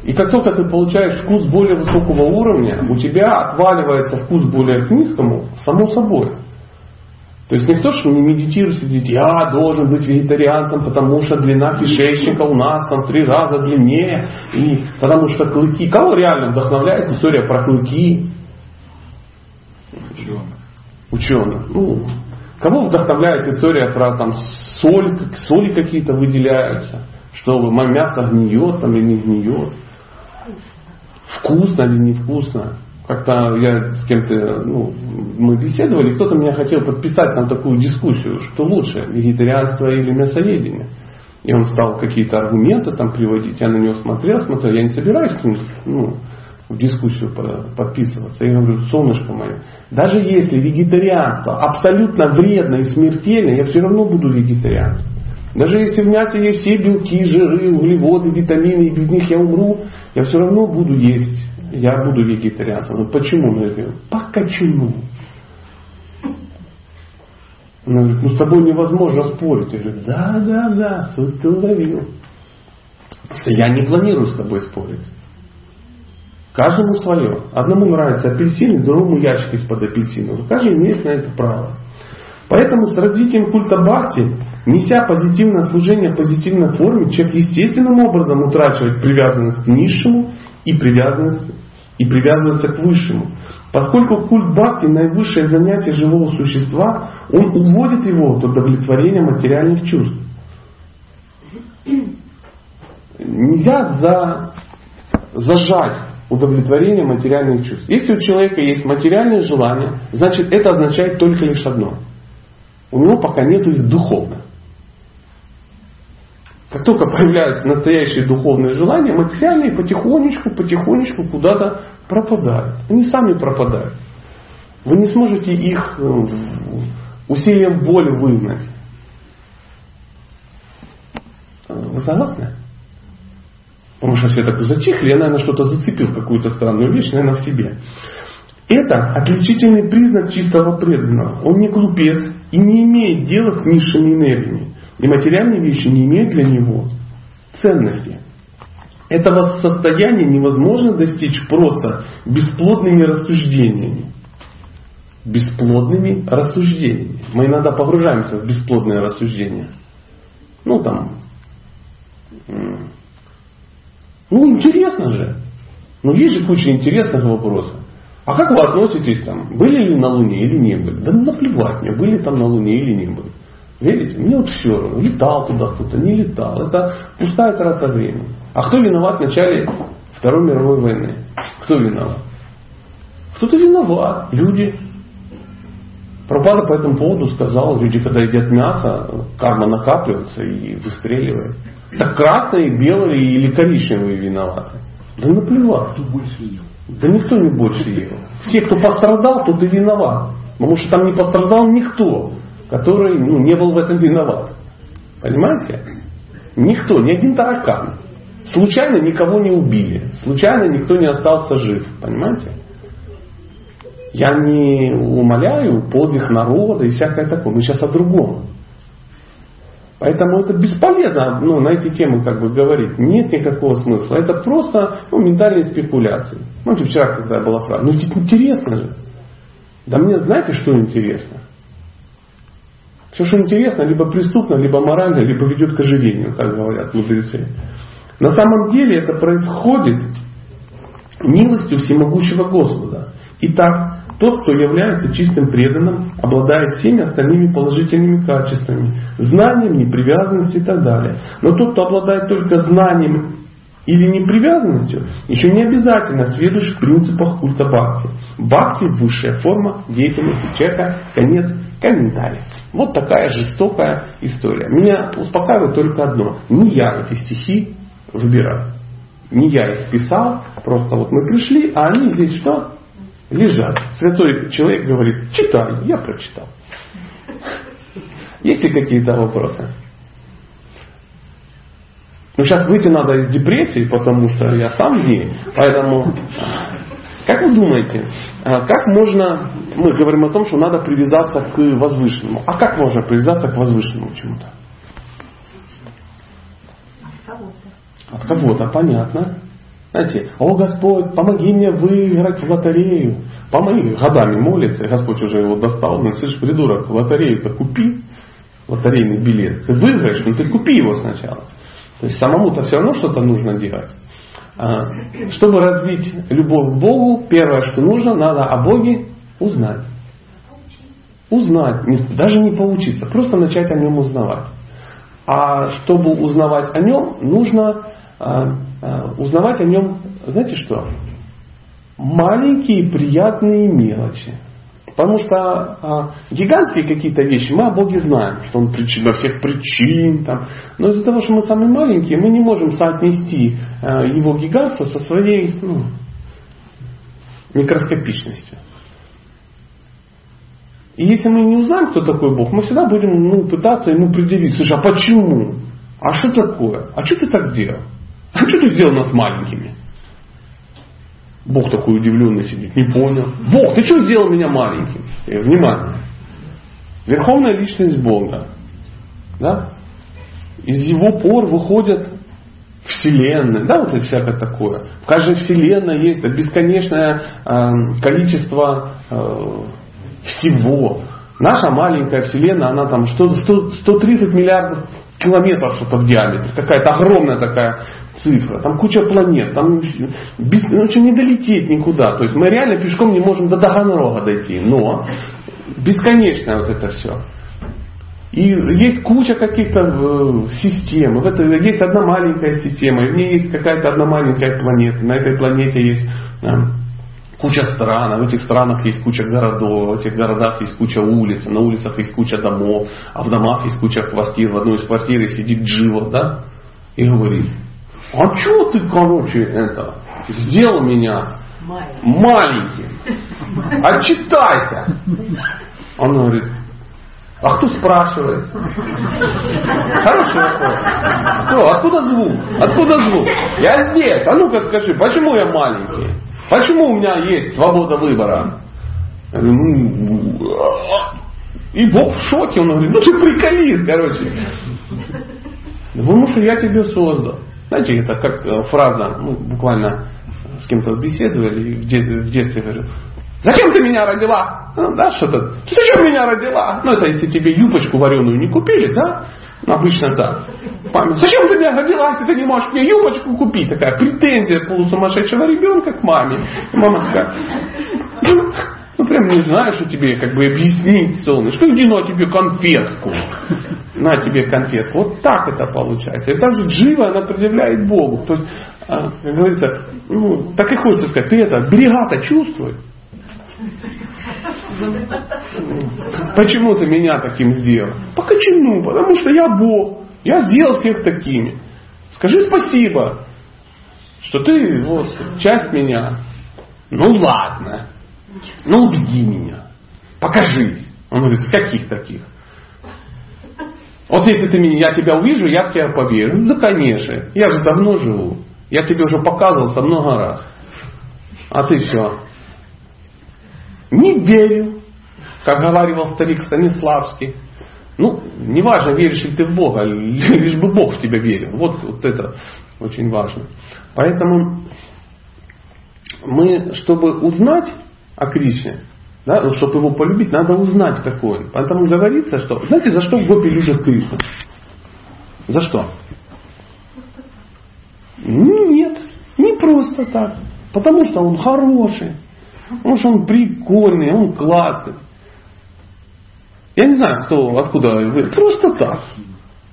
И как только ты получаешь вкус более высокого уровня, у тебя отваливается вкус более к низкому, само собой. То есть никто что не медитирует, сидит, я должен быть вегетарианцем, потому что длина кишечника у нас там три раза длиннее, и потому что клыки. Кого реально вдохновляет история про клыки? Ученых. Ученых. Ну, кого вдохновляет история про там соль, соли какие-то выделяются, что мясо гниет там или не гниет. Вкусно или невкусно. Как-то я с кем-то, ну, мы беседовали, кто-то меня хотел подписать на такую дискуссию, что лучше, вегетарианство или мясоедение. И он стал какие-то аргументы там приводить, я на него смотрел, смотрел, я не собираюсь ну, в дискуссию подписываться. Я говорю, солнышко мое, даже если вегетарианство абсолютно вредно и смертельно, я все равно буду вегетарианцем. Даже если в мясе есть все белки, жиры, углеводы, витамины, и без них я умру, я все равно буду есть. Я буду вегетарианцем. Ну почему? Ну, я говорю, почему? Он говорит, ну с тобой невозможно спорить. Я говорю, да, да, да, суть ты уловил. Потому что я не планирую с тобой спорить. Каждому свое. Одному нравятся апельсины, другому ящик из-под апельсинов. Каждый имеет на это право. Поэтому с развитием культа Бхакти, неся позитивное служение в позитивной форме, человек естественным образом утрачивает привязанность к низшему и привязанность и привязывается к высшему. Поскольку культ Бхакти наивысшее занятие живого существа, он уводит его от удовлетворения материальных чувств. Нельзя за, зажать удовлетворение материальных чувств. Если у человека есть материальные желания, значит это означает только лишь одно. У него пока нет их духовных. Как только появляются настоящие духовные желания, материальные потихонечку, потихонечку куда-то пропадают. Они сами пропадают. Вы не сможете их э, усилием воли выгнать. Вы согласны? Потому что все так затихли, я, наверное, что-то зацепил, какую-то странную вещь, наверное, в себе. Это отличительный признак чистого преданного. Он не глупец и не имеет дела с низшими энергиями. И материальные вещи не имеют для него ценности. Этого состояния невозможно достичь просто бесплодными рассуждениями. Бесплодными рассуждениями. Мы иногда погружаемся в бесплодные рассуждения. Ну там. Ну интересно же. Ну есть же куча интересных вопросов. А как вы относитесь там? Были ли на Луне или не были? Да наплевать мне, были там на Луне или не были. Верите? Мне вот все равно. Летал туда кто-то, не летал. Это пустая трата времени. А кто виноват в начале Второй мировой войны? Кто виноват? Кто-то виноват. Люди. Пропада по этому поводу сказал, люди, когда едят мясо, карма накапливается и выстреливает. Так красные, белые или коричневые виноваты. Да наплевать. Кто больше ел? Да никто не больше ел. Все, кто пострадал, тот и виноват. Потому что там не пострадал никто который ну, не был в этом виноват. Понимаете? Никто, ни один таракан. Случайно никого не убили. Случайно никто не остался жив. Понимаете? Я не умоляю подвиг народа и всякое такое. Мы сейчас о другом. Поэтому это бесполезно ну, на эти темы как бы говорить. Нет никакого смысла. Это просто ну, ментальные спекуляции. Ну, вчера, когда была фраза. Ну, ведь интересно же. Да мне знаете, что интересно? Все, что интересно, либо преступно, либо морально, либо ведет к ожирению, так говорят мудрецы. На самом деле это происходит милостью всемогущего Господа. Итак, тот, кто является чистым преданным, обладает всеми остальными положительными качествами, знанием, непривязанностью и так далее. Но тот, кто обладает только знанием или непривязанностью, еще не обязательно следуешь в принципах культа бхакти. Бхакти – высшая форма деятельности человека, конец комментарий. Вот такая жестокая история. Меня успокаивает только одно. Не я эти стихи выбираю. Не я их писал, просто вот мы пришли, а они здесь что? Лежат. Святой человек говорит, читай, я прочитал. Есть ли какие-то вопросы? Ну, сейчас выйти надо из депрессии, потому что я сам в ней. Поэтому, как вы думаете, а как можно, мы говорим о том, что надо привязаться к возвышенному. А как можно привязаться к возвышенному чему-то? Кого-то. От кого-то, понятно. Знаете, о Господь, помоги мне выиграть в лотерею. Помоги. Годами молится, и Господь уже его достал. Ну, слышишь, придурок, лотерею-то купи. Лотерейный билет. Ты выиграешь, но ты купи его сначала. То есть самому-то все равно что-то нужно делать. А, чтобы развить любовь к Богу, первое, что нужно, надо о Боге узнать. Узнать, даже не поучиться, просто начать о нем узнавать. А чтобы узнавать о нем, нужно а, а, узнавать о нем, знаете что? Маленькие приятные мелочи. Потому что а, гигантские какие-то вещи мы о Боге знаем, что Он причина всех причин. Там. Но из-за того, что мы самые маленькие, мы не можем соотнести а, Его гигантство со своей ну, микроскопичностью. И если мы не узнаем, кто такой Бог, мы всегда будем ну, пытаться ему предъявить. Слушай, а почему? А что такое? А что ты так сделал? А что ты сделал нас маленькими? Бог такой удивленный сидит, не понял. Бог, ты что сделал меня маленьким? И, внимание. Верховная личность Бога. Да? Из его пор выходят вселенные, да, вот это всякое такое. В каждой вселенной есть бесконечное э, количество э, всего. Наша маленькая вселенная, она там 100, 100, 130 миллиардов километров что-то в диаметре. Какая-то огромная такая цифра, там куча планет, там без, ну, не долететь никуда. То есть мы реально пешком не можем до Таганрога дойти, но бесконечное вот это все. И есть куча каких-то э, систем. В это, есть одна маленькая система, и в ней есть какая-то одна маленькая планета. На этой планете есть э, куча стран, а в этих странах есть куча городов, в этих городах есть куча улиц, на улицах есть куча домов, а в домах есть куча квартир. В одной из квартир сидит Джива, да, и говорит, а что ты, короче, это, сделал меня маленьким? Отчитайся. Он говорит, а кто спрашивает? Хороший вопрос. Кто? Откуда звук? Откуда звук? Я здесь. А ну-ка скажи, почему я маленький? Почему у меня есть свобода выбора? «Ну, и Бог в шоке, он говорит, ну ты приколист, короче. Потому что я тебя создал. Знаете, это как э, фраза, ну, буквально с кем-то беседовали, в, в детстве говорю, зачем ты меня родила? Ну, да, что-то, зачем меня родила? Ну, это если тебе юбочку вареную не купили, да? Ну, обычно так. Маме, зачем ты меня родила, если ты не можешь мне юбочку купить? Такая претензия полусумасшедшего ребенка к маме. Мама такая, ну, ну, прям не знаю, что тебе как бы объяснить, солнышко. Иди на тебе конфетку. На тебе конфетку. Вот так это получается. И также джива, она предъявляет Богу. То есть, а, как говорится, ну, так и хочется сказать, ты это, берега-то чувствуй. Почему ты меня таким сделал? Почему? Потому что я Бог. Я сделал всех такими. Скажи спасибо, что ты вот часть меня. Ну ладно. Ну убеди меня. Покажись. Он говорит, с каких таких? Вот если ты меня, я тебя увижу, я в тебя поверю. Ну да, конечно. Я же давно живу. Я тебе уже показывался много раз. А ты все. Не верю, как говаривал старик Станиславский. Ну, неважно, веришь ли ты в Бога, лишь бы Бог в тебя верил. Вот, вот это очень важно. Поэтому мы, чтобы узнать о Кришне, да, ну, чтобы его полюбить, надо узнать, какой он. Поэтому говорится, что... Знаете, за что гопи любят Кришну? За что? Нет, не просто так. Потому что он хороший. Потому что он прикольный, он классный. Я не знаю, кто, откуда вы. Просто так.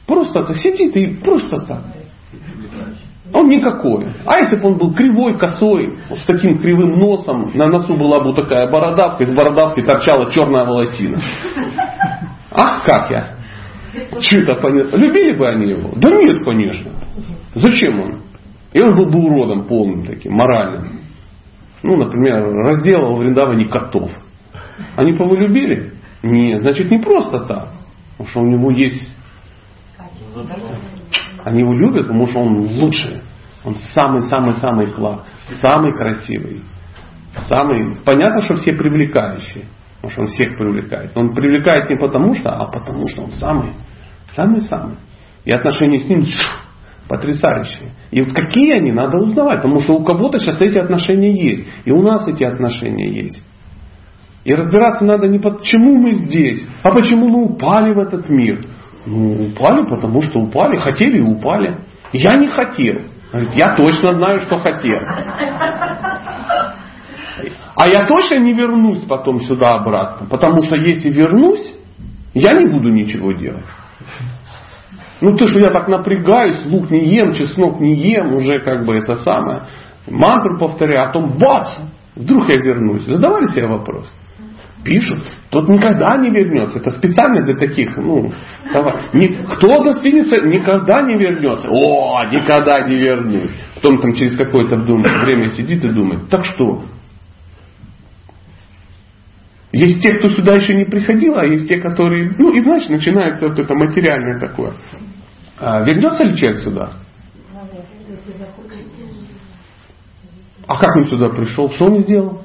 Просто так. Сидит и просто так. Он никакой. А если бы он был кривой, косой, с таким кривым носом, на носу была бы такая бородавка, из бородавки торчала черная волосина. Ах, как я. Что-то понятно. Любили бы они его? Да нет, конечно. Зачем он? И он был бы уродом полным таким, моральным. Ну, например, разделал в Вриндаване котов. Они бы его любили? Нет, значит не просто так. Потому что у него есть они его любят, потому что он лучший. Он самый-самый-самый класс. Самый красивый. Самый... Понятно, что все привлекающие. Потому что он всех привлекает. Он привлекает не потому что, а потому что он самый. Самый-самый. И отношения с ним Потрясающие. И вот какие они, надо узнавать, потому что у кого-то сейчас эти отношения есть. И у нас эти отношения есть. И разбираться надо не почему мы здесь, а почему мы упали в этот мир. Ну, упали, потому что упали, хотели и упали. Я не хотел. Говорит, я точно знаю, что хотел. А я точно не вернусь потом сюда обратно. Потому что если вернусь, я не буду ничего делать. Ну то, что я так напрягаюсь, лук не ем, чеснок не ем, уже как бы это самое. Мантру повторяю, а потом бац, вдруг я вернусь. Задавали себе вопрос? Пишут, тот никогда не вернется. Это специально для таких, ну, давай. Кто гостиница никогда не вернется. О, никогда не вернусь. Потом там через какое-то время сидит и думает, так что? Есть те, кто сюда еще не приходил, а есть те, которые, ну, и значит начинается вот это материальное такое. А вернется ли человек сюда? А как он сюда пришел? Что он сделал?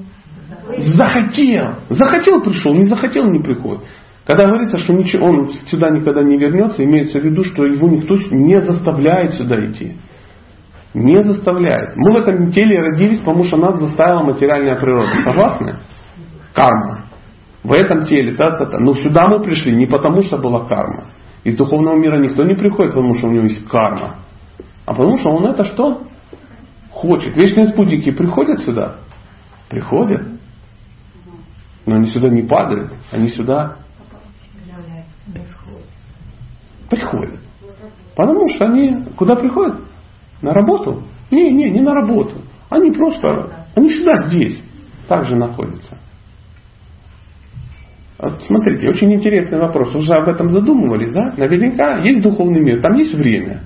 Захотел. Захотел пришел, не захотел не приходит. Когда говорится, что он сюда никогда не вернется, имеется в виду, что его никто не заставляет сюда идти. Не заставляет. Мы в этом теле родились, потому что нас заставила материальная природа. Согласны? Карма. В этом теле, та-та-та. Но сюда мы пришли не потому, что была карма. Из духовного мира никто не приходит, потому что у него есть карма. А потому что он это что? Хочет. Вечные спутники приходят сюда? Приходят. Но они сюда не падают, они сюда приходят. Потому что они куда приходят? На работу? Не, не, не на работу. Они просто, они всегда здесь, также находятся. Вот смотрите, очень интересный вопрос. Уже об этом задумывались, да? Наверняка есть духовный мир, там есть время.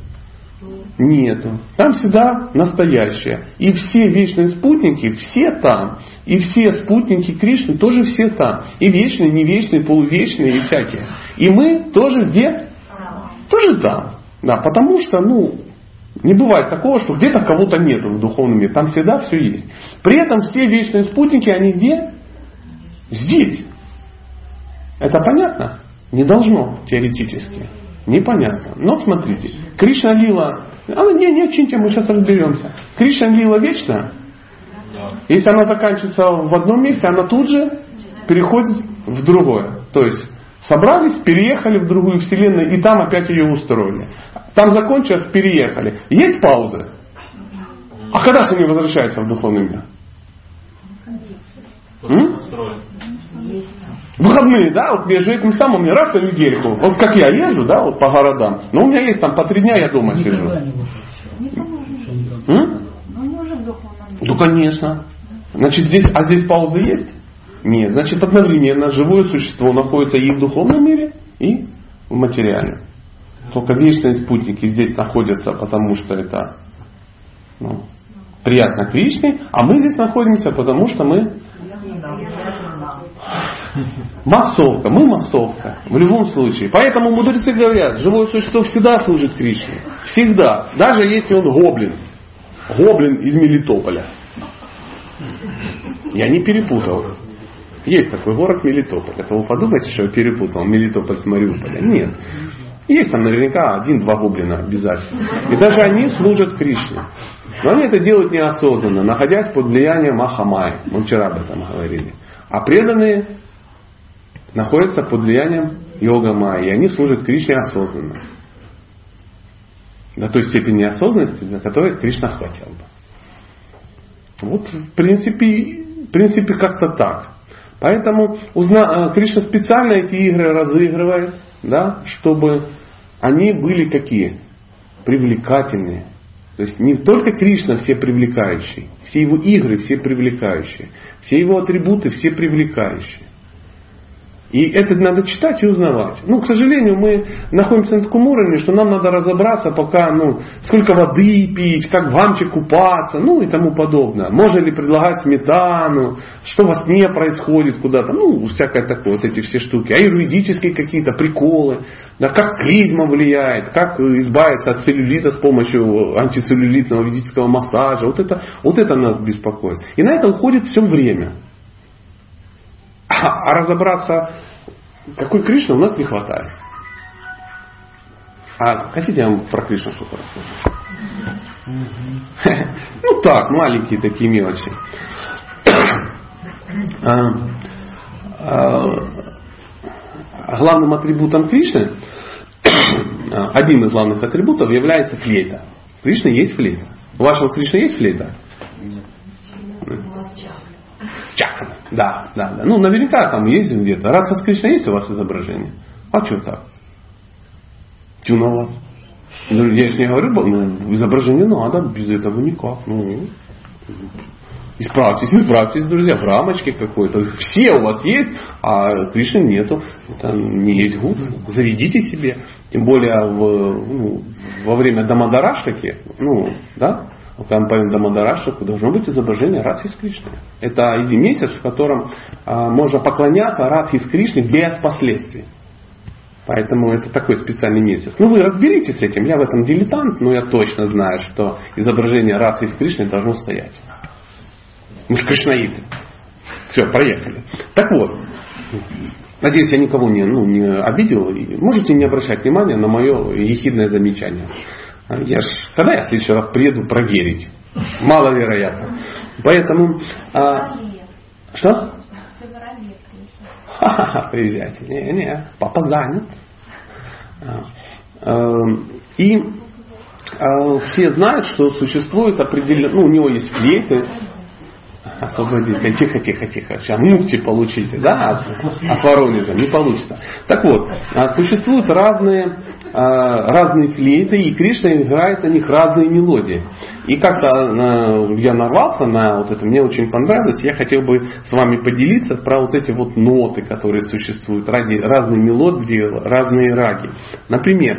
Нету. Там всегда настоящее. И все вечные спутники, все там. И все спутники Кришны тоже все там. И вечные, не вечные, полувечные и всякие. И мы тоже где? Тоже там. Да, потому что, ну, не бывает такого, что где-то кого-то нету в духовном мире. Там всегда все есть. При этом все вечные спутники, они где? Здесь. Это понятно? Не должно теоретически. Непонятно. Но смотрите, Кришна Лила, она не, не чиньте, мы сейчас разберемся. Кришна Лила вечная. Если она заканчивается в одном месте, она тут же переходит в другое. То есть собрались, переехали в другую вселенную и там опять ее устроили. Там закончилось, переехали. Есть паузы? А когда же они возвращаются в духовный мир? М? Выходные, да, вот между этим самым мне раз на недельку. Вот как я езжу, да, вот по городам. Но у меня есть там по три дня, я дома сижу. М? Ну, конечно. Значит, здесь, а здесь пауза есть? Нет. Значит, одновременно живое существо находится и в духовном мире, и в материальном. Только вечные спутники здесь находятся, потому что это ну, приятно к Кришне, а мы здесь находимся, потому что мы Массовка, мы массовка, в любом случае. Поэтому мудрецы говорят, живое существо всегда служит Кришне. Всегда. Даже если он гоблин. Гоблин из Мелитополя. Я не перепутал. Есть такой город Мелитополь. Это вы подумайте, что я перепутал Мелитополь с Мариуполя. Нет. Есть там наверняка один-два гоблина обязательно. И даже они служат Кришне. Но они это делают неосознанно, находясь под влиянием Ахамай. Мы вчера об этом говорили. А преданные находятся под влиянием йога майи, они служат Кришне осознанно. До той степени осознанности, на которой Кришна хотел бы. Вот в принципе, в принципе как-то так. Поэтому узна, э, Кришна специально эти игры разыгрывает, да, чтобы они были какие? Привлекательные. То есть не только Кришна все привлекающий, все его игры все привлекающие, все его атрибуты все привлекающие. И это надо читать и узнавать. Ну, к сожалению, мы находимся на таком уровне, что нам надо разобраться пока, ну, сколько воды пить, как в амче купаться, ну и тому подобное. Можно ли предлагать сметану, что во сне происходит куда-то, ну, всякое такое, вот эти все штуки. Аюрведические какие-то приколы, да, как клизма влияет, как избавиться от целлюлита с помощью антицеллюлитного ведического массажа. Вот это, вот это нас беспокоит. И на это уходит все время. А, разобраться, какой Кришна у нас не хватает. А хотите, я вам про Кришну что-то расскажу? Ну так, маленькие такие мелочи. А, а, главным атрибутом Кришны, одним из главных атрибутов является флейта. Кришна есть флейта. У вашего Кришны есть флейта? Чакра. Да, да, да. Ну, наверняка там есть где-то. Радха с Кришной есть у вас изображение? А что так? Тюна у вас? Ну, я же не говорю, ну, изображение надо, без этого никак. Ну, Исправьтесь, исправьтесь, друзья, в рамочке какой-то. Все у вас есть, а Кришны нету. Это не есть гуд. Заведите себе. Тем более в, ну, во время Дамадараштаки, ну, да, когда мы поем должно быть изображение Радхи с Кришной. Это месяц, в котором а, можно поклоняться Радхи с Кришной без последствий. Поэтому это такой специальный месяц. Ну вы разберитесь с этим. Я в этом дилетант, но я точно знаю, что изображение Радхи с Кришной должно стоять. Мы же кришнаиты. Все, проехали. Так вот, надеюсь, я никого не, ну, не обидел. Можете не обращать внимания на мое ехидное замечание. Я ж, когда я в следующий раз приеду проверить? Маловероятно. Поэтому... А, что? Ха-ха-ха, приезжайте. Не, не, папа занят. А, а, и а, все знают, что существует определенный, ну, у него есть флейты, освободите. Тихо, тихо, тихо. Сейчас мукти получите, да, от, от Воронежа. Не получится. Так вот, а, существуют разные, а, разные флейты, и Кришна играет на них разные мелодии. И как-то а, я нарвался на вот это, мне очень понравилось, я хотел бы с вами поделиться про вот эти вот ноты, которые существуют, ради, разные мелодии, разные раги. Например,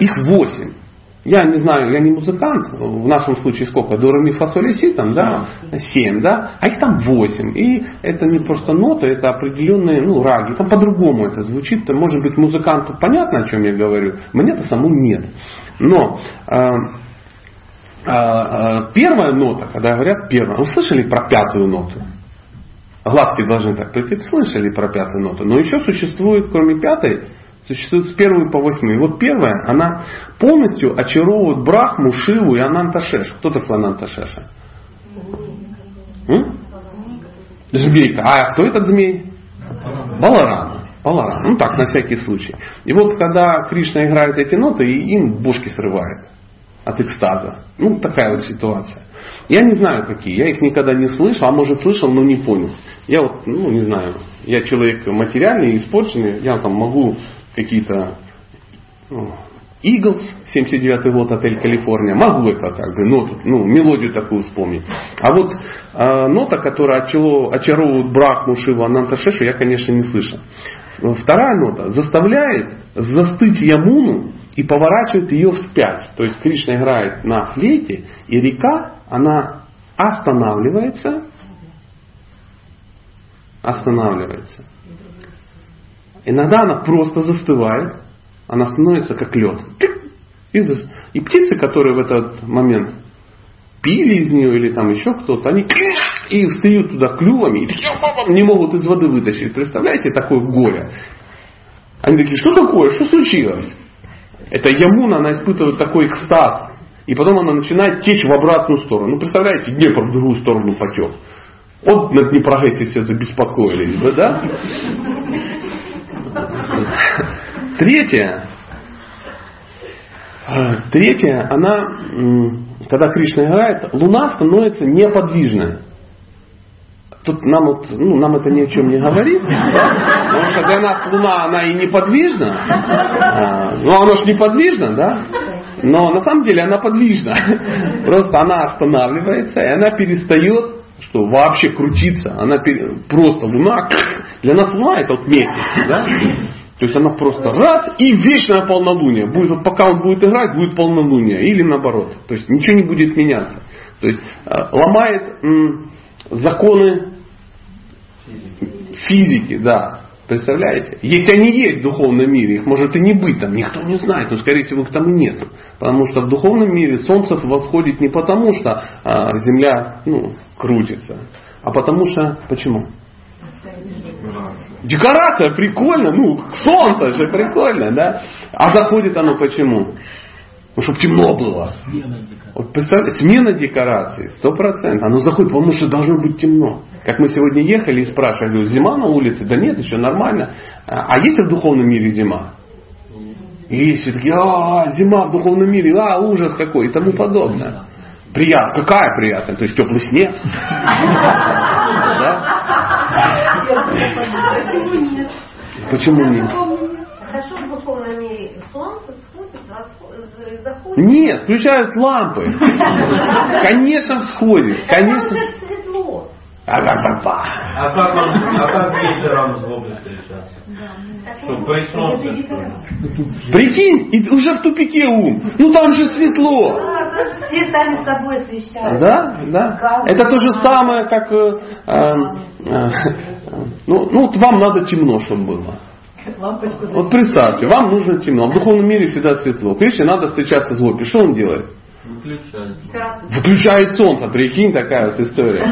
их восемь. Я не знаю, я не музыкант, в нашем случае сколько? До ми фасоли си там, да? Семь, да? А их там восемь. И это не просто ноты, это определенные, ну, раги. Там по-другому это звучит. Может быть, музыканту понятно, о чем я говорю. Мне-то саму нет. Но э, э, первая нота, когда говорят первая, вы слышали про пятую ноту? Глазки должны так прикрыть. Слышали про пятую ноту. Но еще существует, кроме пятой, Существует с первой по восьмой. Вот первая, она полностью очаровывает Брахму, Шиву и Ананташеш. Кто такой Ананташеша? Змейка. А кто этот змей? Баларама. Баларама. Ну так, на всякий случай. И вот когда Кришна играет эти ноты, и им бошки срывает от экстаза. Ну, такая вот ситуация. Я не знаю какие, я их никогда не слышал, а может слышал, но не понял. Я вот, ну, не знаю, я человек материальный, испорченный, я там могу какие-то ну, Eagles, 79 год, отель Калифорния. Могу это как бы, ноту, ну, мелодию такую вспомнить. А вот э, нота, которая очаровывает Брахму, Шиву, Ананта Шешу, я, конечно, не слышал. Вторая нота заставляет застыть Ямуну и поворачивает ее вспять. То есть Кришна играет на флейте, и река, она останавливается, останавливается. Иногда она просто застывает, она становится как лед. И, птицы, которые в этот момент пили из нее или там еще кто-то, они и встают туда клювами и не могут из воды вытащить. Представляете, такое горе. Они такие, что такое, что случилось? Это Ямуна, она испытывает такой экстаз. И потом она начинает течь в обратную сторону. Ну, представляете, Днепр в другую сторону потек. Вот на Днепрогэсе все забеспокоились бы, да? Третье, третье, она, когда Кришна играет, Луна становится неподвижной. Тут нам, вот, ну, нам это ни о чем не говорит, потому что для нас Луна, она и неподвижна. А, ну, она же неподвижна, да? Но на самом деле она подвижна. Просто она останавливается, и она перестает что вообще крутиться. Она просто Луна, для нас Луна это вот месяц, да? То есть она просто раз и вечное полнолуние. Будет, вот пока он будет играть, будет полнолуние. Или наоборот. То есть ничего не будет меняться. То есть э, ломает законы физики, да. Представляете? Если они есть в духовном мире, их может и не быть там, никто не знает, но скорее всего их там и нет. Потому что в духовном мире Солнце восходит не потому, что а, Земля ну, крутится, а потому что, почему? Декорация прикольно, ну, солнце же прикольно, да? А заходит оно почему? Ну, чтобы темно было. Вот представьте, смена декораций, сто процентов. Оно заходит, потому что должно быть темно. Как мы сегодня ехали и спрашивали, зима на улице? Да нет, еще нормально. А есть ли в духовном мире зима? И все такие, а, зима в духовном мире, а, ужас какой и тому подобное. Приятно. Какая приятная? То есть теплый снег. Почему нет? Почему нет? Хорошо в духовном мире солнце заходит. Нет, включают лампы. Конечно всходит. Конечно. же светло. А-ба-ба-ба. А как, он, а как вечером встречаться? Что, при солнце, что ли? Прикинь, и уже в тупике ум. Ну там же светло. А, там Все сами собой освещают. Да, да. Это то же самое, как... э, э, э, ну, ну, вот вам надо темно, чтобы было. Лампочку Вот представьте, вам нужно темно. В духовном мире всегда светло. Кришне надо встречаться с Гопи. Что он делает? Выключать. Выключает солнце, прикинь, такая вот история.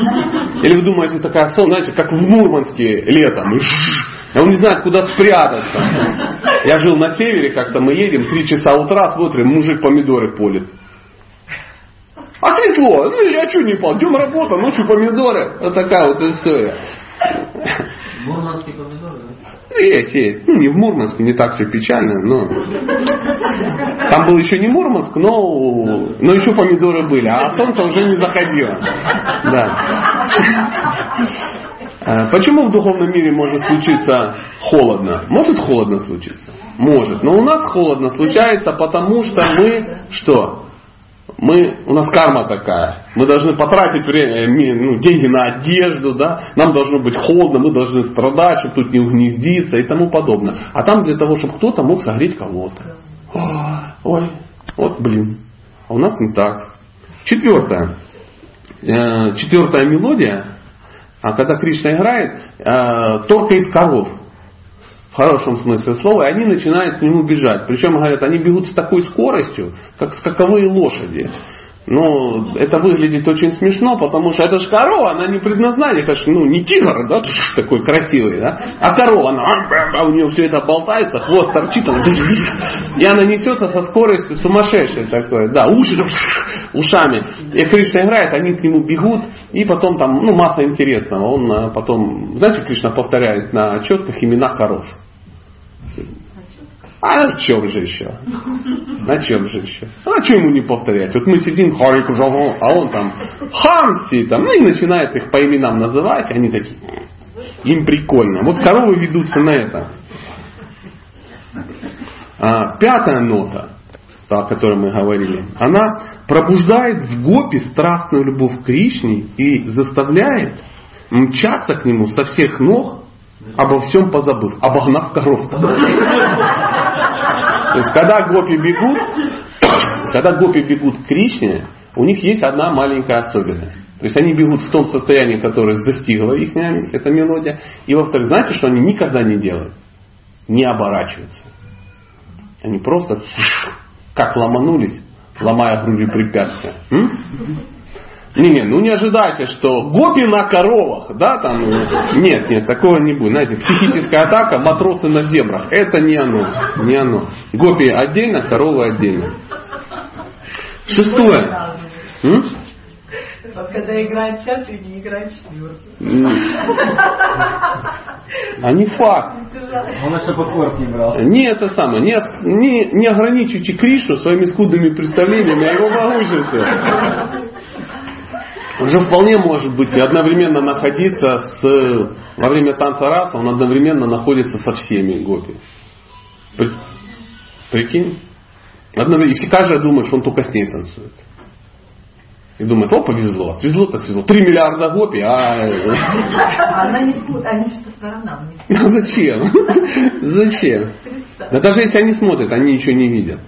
Или вы думаете, такая солнце, знаете, как в Мурманске летом. И а он не знает, куда спрятаться. Я жил на севере, как-то мы едем, три часа утра, смотрим, мужик помидоры полит. А светло, ну я что не пал, днем работа, ночью помидоры. Вот такая вот история. Мурманские помидоры, да? Ну, есть, есть. Ну, не в Мурманске, не так все печально, но... Там был еще не Мурманск, но, но еще помидоры были, а солнце уже не заходило. Да. А Почему в духовном мире может случиться холодно? Может холодно случиться? Может. Но у нас холодно случается, потому что мы что? Мы, у нас карма такая. Мы должны потратить время, ми- ну, деньги на одежду, да? нам должно быть холодно, мы должны страдать, чтобы тут не угнездиться и тому подобное. А там для того, чтобы кто-то мог согреть кого-то. Ой, Ой, вот блин. А у нас не так. Четвертое. Э, Четвертая мелодия, а когда Кришна играет, э, торкает коров хорошем смысле слова, и они начинают к нему бежать. Причем, говорят, они бегут с такой скоростью, как скаковые лошади. Но это выглядит очень смешно, потому что это же корова, она не предназначена, это же ну, не тигр, да, такой красивый, да, а корова, она, а у нее все это болтается, хвост торчит, она, и она несется со скоростью сумасшедшей такой, да, уши ушами. И Кришна играет, они к нему бегут, и потом там, ну, масса интересного. Он а, потом, знаете, Кришна повторяет на четках имена коров. А на чем же еще? На чем же еще? А чем ему не повторять? Вот мы сидим, Кружавон, а он там Хамси, там, ну и начинает их по именам называть, они такие, им прикольно. Вот коровы ведутся на это. А, пятая нота, та, о которой мы говорили, она пробуждает в гопе страстную любовь к Кришне и заставляет мчаться к нему со всех ног, обо всем позабыв, обогнав коровку. То есть, когда гопи бегут, когда гопи бегут к Кришне, у них есть одна маленькая особенность. То есть они бегут в том состоянии, которое застигла их эта мелодия. И во-вторых, знаете, что они никогда не делают? Не оборачиваются. Они просто как ломанулись, ломая грудью препятствия. М? Не, не, ну не ожидайте, что гопи на коровах, да, там, нет, нет, такого не будет. Знаете, психическая атака, матросы на зебрах, это не оно, не оно. Гопи отдельно, коровы отдельно. Шестое. Вот когда играет пятый, не играет четвертый. А не факт. Он еще по кварте играл. Не это самое, не, не, не ограничивайте Кришу своими скудными представлениями о его могуществе. Он же вполне может быть и одновременно находиться с, во время танца раса, он одновременно находится со всеми гопи. При- Прикинь? Одновременно, и все- каждый думает, что он только с ней танцует. И думает, о, повезло, свезло так свезло. Три миллиарда гопи, а Она не смотрит, они же по сторонам Ну зачем? Зачем? Да даже если они смотрят, они ничего не видят.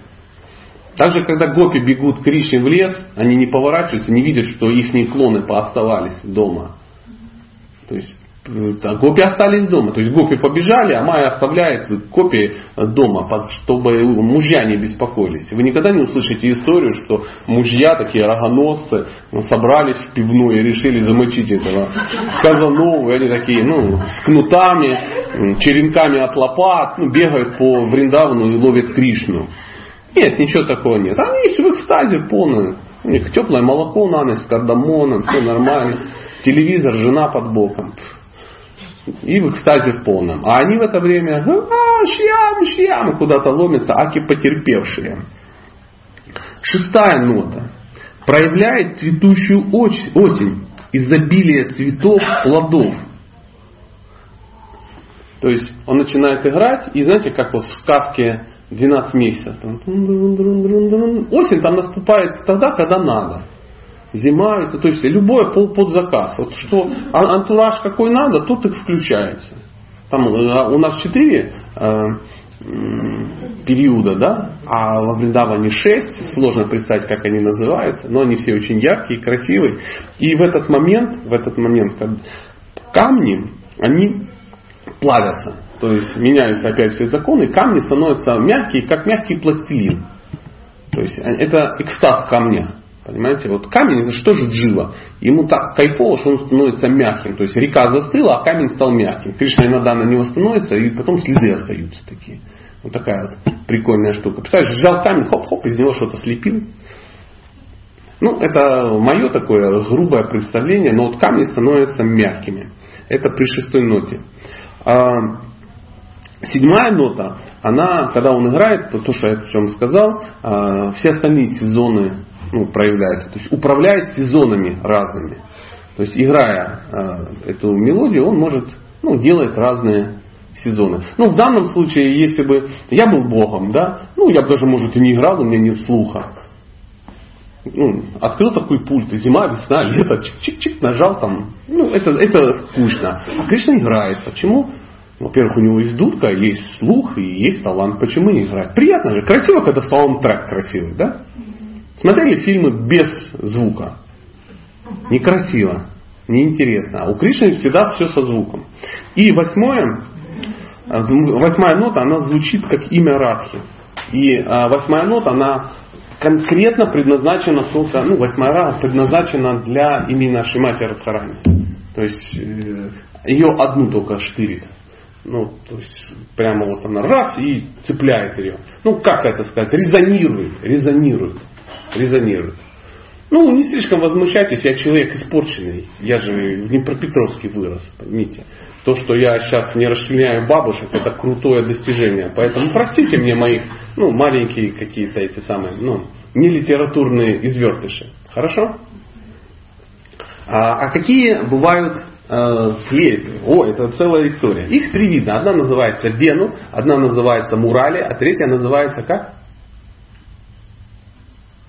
Также, когда гопи бегут к Кришне в лес, они не поворачиваются, не видят, что их клоны пооставались дома. То есть да, гопи остались дома. То есть гопи побежали, а Майя оставляет копии дома, чтобы мужья не беспокоились. Вы никогда не услышите историю, что мужья такие рогоносцы собрались в пивную и решили замочить этого Казанову. Они такие, ну, с кнутами, черенками от лопат, ну, бегают по Вриндавану и ловят Кришну. Нет, ничего такого нет. Они в экстазе полном. У них теплое молоко на ночь с кардамоном, все нормально. Телевизор, жена под боком. И в экстазе в полном. А они в это время, а, шьям, шьям, куда-то ломятся, аки потерпевшие. Шестая нота. Проявляет цветущую осень, изобилие цветов, плодов. То есть он начинает играть, и знаете, как вот в сказке 12 месяцев. Осень там наступает тогда, когда надо. Зима, то есть любое под заказ. Вот что антураж какой надо, тот и включается. Там э, у нас четыре э, периода, да, а во Вриндаване шесть, сложно представить, как они называются, но они все очень яркие, красивые. И в этот момент, в этот момент, камни, они плавятся. То есть меняются опять все законы, камни становятся мягкие, как мягкий пластилин. То есть это экстаз камня. Понимаете, вот камень что же джива? Ему так кайфово, что он становится мягким. То есть река застыла, а камень стал мягким. Кришна иногда на него становится, и потом следы остаются такие. Вот такая вот прикольная штука. Представляешь, сжал камень, хоп-хоп, из него что-то слепил. Ну, это мое такое грубое представление, но вот камни становятся мягкими. Это при шестой ноте. Седьмая нота, она, когда он играет, то, то что я о чем сказал, а, все остальные сезоны ну, проявляются. То есть управляет сезонами разными. То есть играя э, эту мелодию, он может ну, делать разные сезоны. Ну, в данном случае, если бы я был Богом, да, ну, я бы даже, может, и не играл, у меня нет слуха. Ну, открыл такой пульт, зима, весна, лето, чик-чик-чик, нажал там. Ну, это, это скучно. А Кришна играет. Почему? Во-первых, у него есть дудка, есть слух и есть талант. Почему не играть? Приятно же. Красиво, когда саундтрек красивый, да? Смотрели фильмы без звука? Некрасиво, неинтересно. А у Кришны всегда все со звуком. И восьмое, восьмая нота, она звучит как имя Радхи. И а, восьмая нота, она конкретно предназначена только, ну, восьмая рада предназначена для имени Шимати Радхарани. То есть э, ее одну только штырит. Ну, то есть прямо вот она раз и цепляет ее. Ну, как это сказать, резонирует, резонирует резонирует. Ну, не слишком возмущайтесь, я человек испорченный. Я же в Днепропетровске вырос, поймите. То, что я сейчас не расчленяю бабушек, это крутое достижение. Поэтому простите мне моих, ну, маленькие какие-то эти самые, ну, не литературные извертыши. Хорошо? А, а какие бывают э, флейты? О, это целая история. Их три вида. Одна называется Вену, одна называется Мурали, а третья называется как?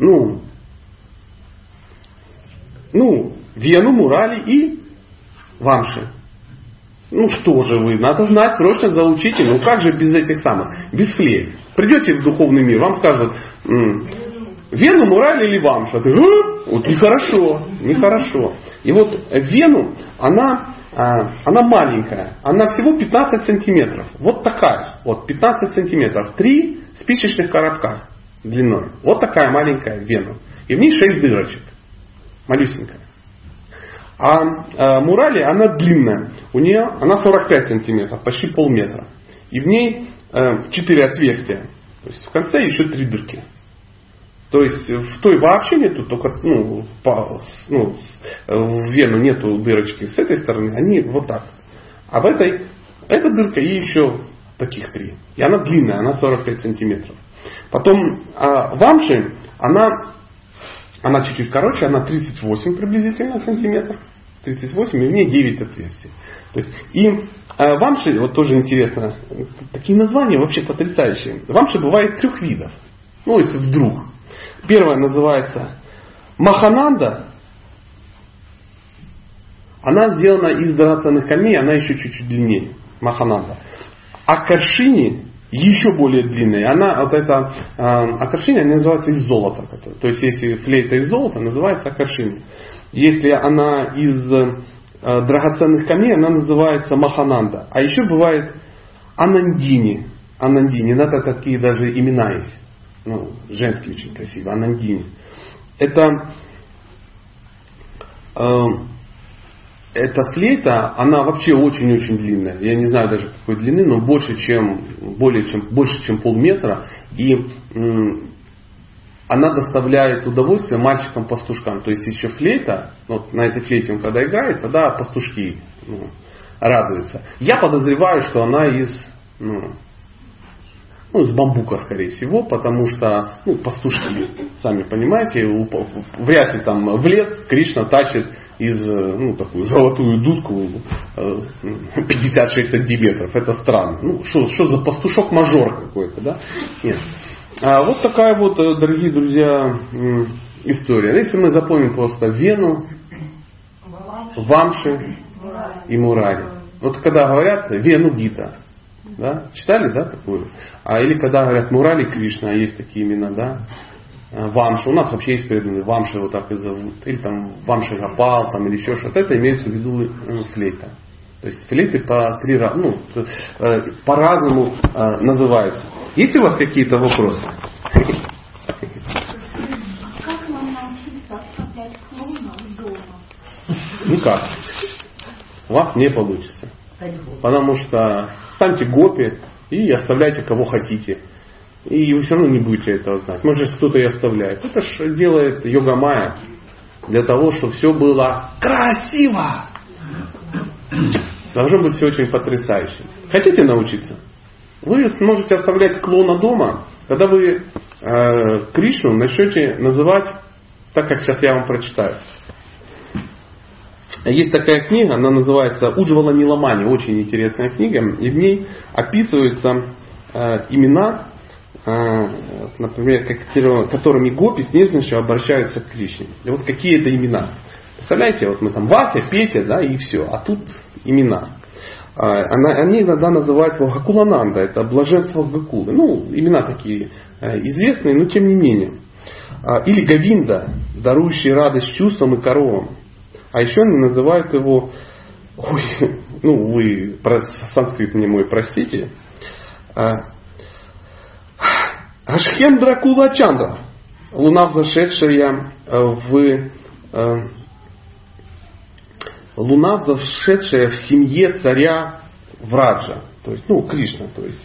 Ну, ну, Вену, Мурали и Вамши. Ну что же вы, надо знать, срочно заучите. Ну как же без этих самых, без флеев. Придете в духовный мир, вам скажут, Вену, Мурали или Вамша. Ты, а? Вот нехорошо, нехорошо. И вот Вену, она, а, она маленькая, она всего 15 сантиметров. Вот такая, вот 15 сантиметров. Три спичечных коробка длиной. Вот такая маленькая вена. И в ней 6 дырочек. Малюсенькая. А э, мурали, она длинная. У нее она 45 сантиметров, почти полметра. И в ней э, 4 отверстия. То есть в конце еще 3 дырки. То есть в той вообще нету только, ну, по, ну, в вену нету дырочки с этой стороны, они вот так. А в этой, эта дырка и еще таких три. И она длинная, она 45 сантиметров. Потом а, вамши, она, она чуть-чуть короче, она 38 приблизительно сантиметров. 38, и в ней 9 отверстий. То есть, и э, вамши, вот тоже интересно, такие названия вообще потрясающие. Вамши бывает трех видов. Ну, если вдруг. Первая называется Махананда. Она сделана из драгоценных камней, она еще чуть-чуть длиннее. Махананда. А Каршини еще более длинная. Она, вот эта э, акаршини, она называется из золота. То есть, если флейта из золота, называется акаршини. Если она из э, драгоценных камней, она называется Махананда. А еще бывает Анандини. Анандини. Это такие даже имена есть. Ну, женские очень красивые. Анандини. Это э, эта флейта, она вообще очень-очень длинная. Я не знаю даже какой длины, но больше, чем, более чем, больше, чем полметра. И м, она доставляет удовольствие мальчикам-пастушкам. То есть еще флейта, вот на этой флейте он когда играет, тогда пастушки ну, радуются. Я подозреваю, что она из ну, ну, из бамбука, скорее всего, потому что, ну, пастушки, сами понимаете, вряд ли там в лес Кришна тащит из, ну, такую золотую дудку 50-60 сантиметров. Это странно. Ну, что, за пастушок-мажор какой-то, да? Нет. А вот такая вот, э, дорогие друзья, история. Если мы запомним просто Вену, Вамши и Мурари. Вот когда говорят Вену Гита, да? Читали, да, такую? А, или когда говорят Мурали Кришна, а есть такие имена, да? А, Вамша. У нас вообще есть преданные. Вамша его так и зовут. Или там Вамша Гапал, там, или еще что-то. Это имеется в виду ну, флейта. То есть флейты по три раза, ну, э, по-разному э, называются. Есть у вас какие-то вопросы? Как нам научиться оставлять клоуна дома? Никак. У вас не получится. Потому что станьте гопи и оставляйте кого хотите. И вы все равно не будете этого знать. Может, кто-то и оставляет. Это же делает йога майя для того, чтобы все было красиво. Должно быть все очень потрясающе. Хотите научиться? Вы сможете оставлять клона дома, когда вы э, Кришну начнете называть так, как сейчас я вам прочитаю. Есть такая книга, она называется Уджвала Ниламани, очень интересная книга, и в ней описываются э, имена, э, например, которыми гопи с нежностью обращаются к Кришне. И вот какие это имена. Представляете, вот мы там Вася, Петя, да, и все, а тут имена. А, она, они иногда называют его Гакулананда, это блаженство Гакулы. Ну, имена такие э, известные, но тем не менее. А, или Гавинда, дарующий радость чувствам и коровам. А еще они называют его, ой, ну вы санскрит мне мой простите, а, Ашхем Дракула Чандра, луна взошедшая в э, луна взошедшая в семье царя Враджа, то есть, ну, Кришна, то есть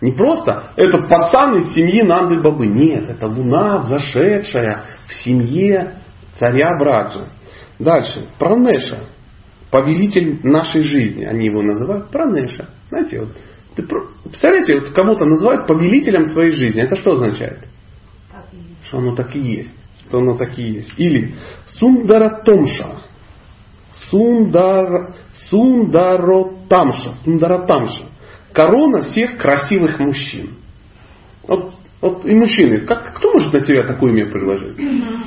не просто это пацан из семьи Нанды Бабы. Нет, это луна взошедшая в семье царя Враджа. Дальше. Пранеша. Повелитель нашей жизни. Они его называют Пранеша. Знаете, вот, ты, представляете, вот кого-то называют повелителем своей жизни. Это что означает? Что оно так и есть. Что оно так и есть. Или Сундаратомша. Сундар, Сундаротамша. Сундаратамша. Корона всех красивых мужчин. Вот вот и мужчины, как, кто может на тебя такое имя предложить?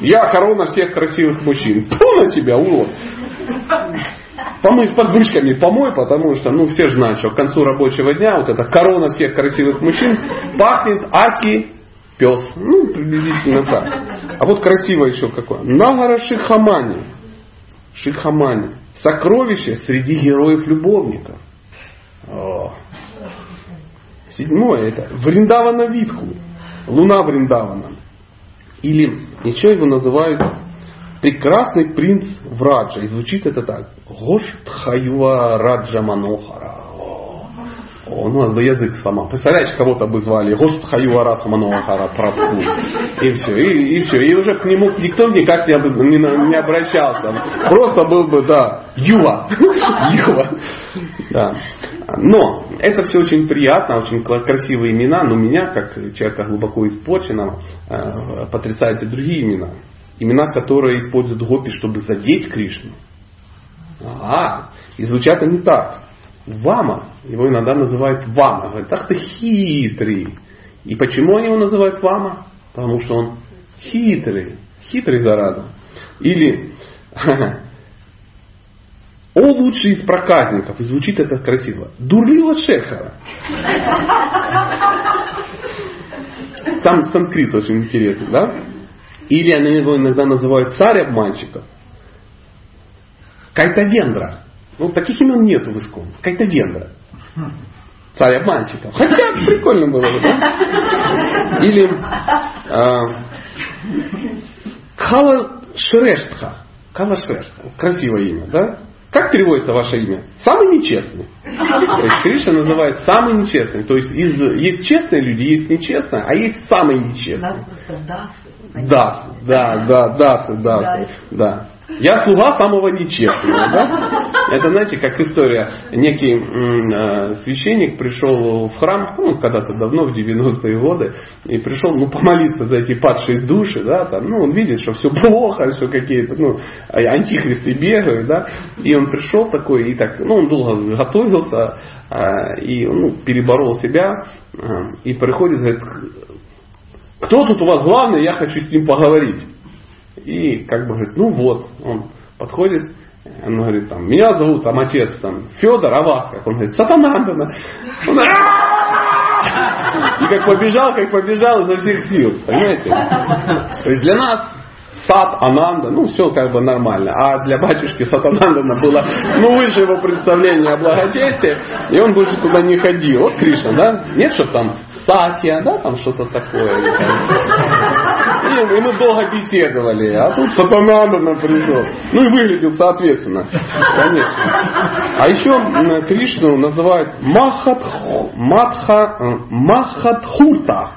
Я корона всех красивых мужчин. Кто на тебя, урод? Помой с подвышками помой, потому что, ну, все знают, что к концу рабочего дня вот эта корона всех красивых мужчин пахнет аки пес. Ну, приблизительно так. А вот красиво еще какое. Нагара Шихамани. Шихамани. Сокровище среди героев-любовников. Седьмое это Вриндавана Витху. Луна Вриндавана. Или еще его называют прекрасный принц Враджа. И звучит это так. Гоштхаюа Раджа Манохара. О, у нас бы язык сломал. Представляешь, кого-то бы звали Гоштхаюа Раджа Манохара Прабху. И все, и, и все. И уже к нему никто никак не, не, не обращался. Просто был бы, да, Юва. Юва. Да. Но это все очень приятно, очень красивые имена, но меня, как человека глубоко испорченного, э, потрясают и другие имена. Имена, которые используют гопи, чтобы задеть Кришну. А, и звучат они так. Вама, его иногда называют Вама. Говорят, ах ты хитрый. И почему они его называют Вама? Потому что он хитрый. Хитрый зараза. Или О лучший из проказников. И звучит это красиво. Дурлила Шехара. Сам санскрит очень интересный, да? Или они его иногда называют царь обманщиков. Кайтавендра. Ну, таких имен нету в Искон. Какая-то Вендра. Царь обманщиков. Хотя прикольно было бы, да? Или а, Кала Шрештха. Кала Шрештха. Красивое имя, да? Как переводится ваше имя? Самый нечестный. То есть Кришна называет самый нечестный. То есть из, есть честные люди, есть нечестные, а есть самые нечестные. Да, да, да, да, да, да. Я слуга самого нечестного. Да? Это, знаете, как история. Некий м, священник пришел в храм, ну, когда-то давно, в 90-е годы, и пришел ну, помолиться за эти падшие души. Да, там, ну, он видит, что все плохо, что какие-то ну, антихристы бегают. Да, и он пришел такой, и так, ну, он долго готовился, и ну, переборол себя, и приходит, говорит, кто тут у вас главный, я хочу с ним поговорить. И как бы говорит, ну вот, он подходит, он говорит, там, меня зовут там отец там, Федор, а вас как? Он говорит, Сатанандана. Он, и как побежал, как побежал изо всех сил. Понимаете? То есть для нас Сат Ананда, ну все как бы нормально. А для батюшки Сатанандана было ну, выше его представление о благочестии, и он больше туда не ходил. Вот Кришна, да? Нет, что там Сатья, да, там что-то такое. И, и мы долго беседовали, а тут Сатанандана пришел. Ну и выглядел соответственно, конечно. А еще Кришну называют Махатху, Матха, э, Махатхурта,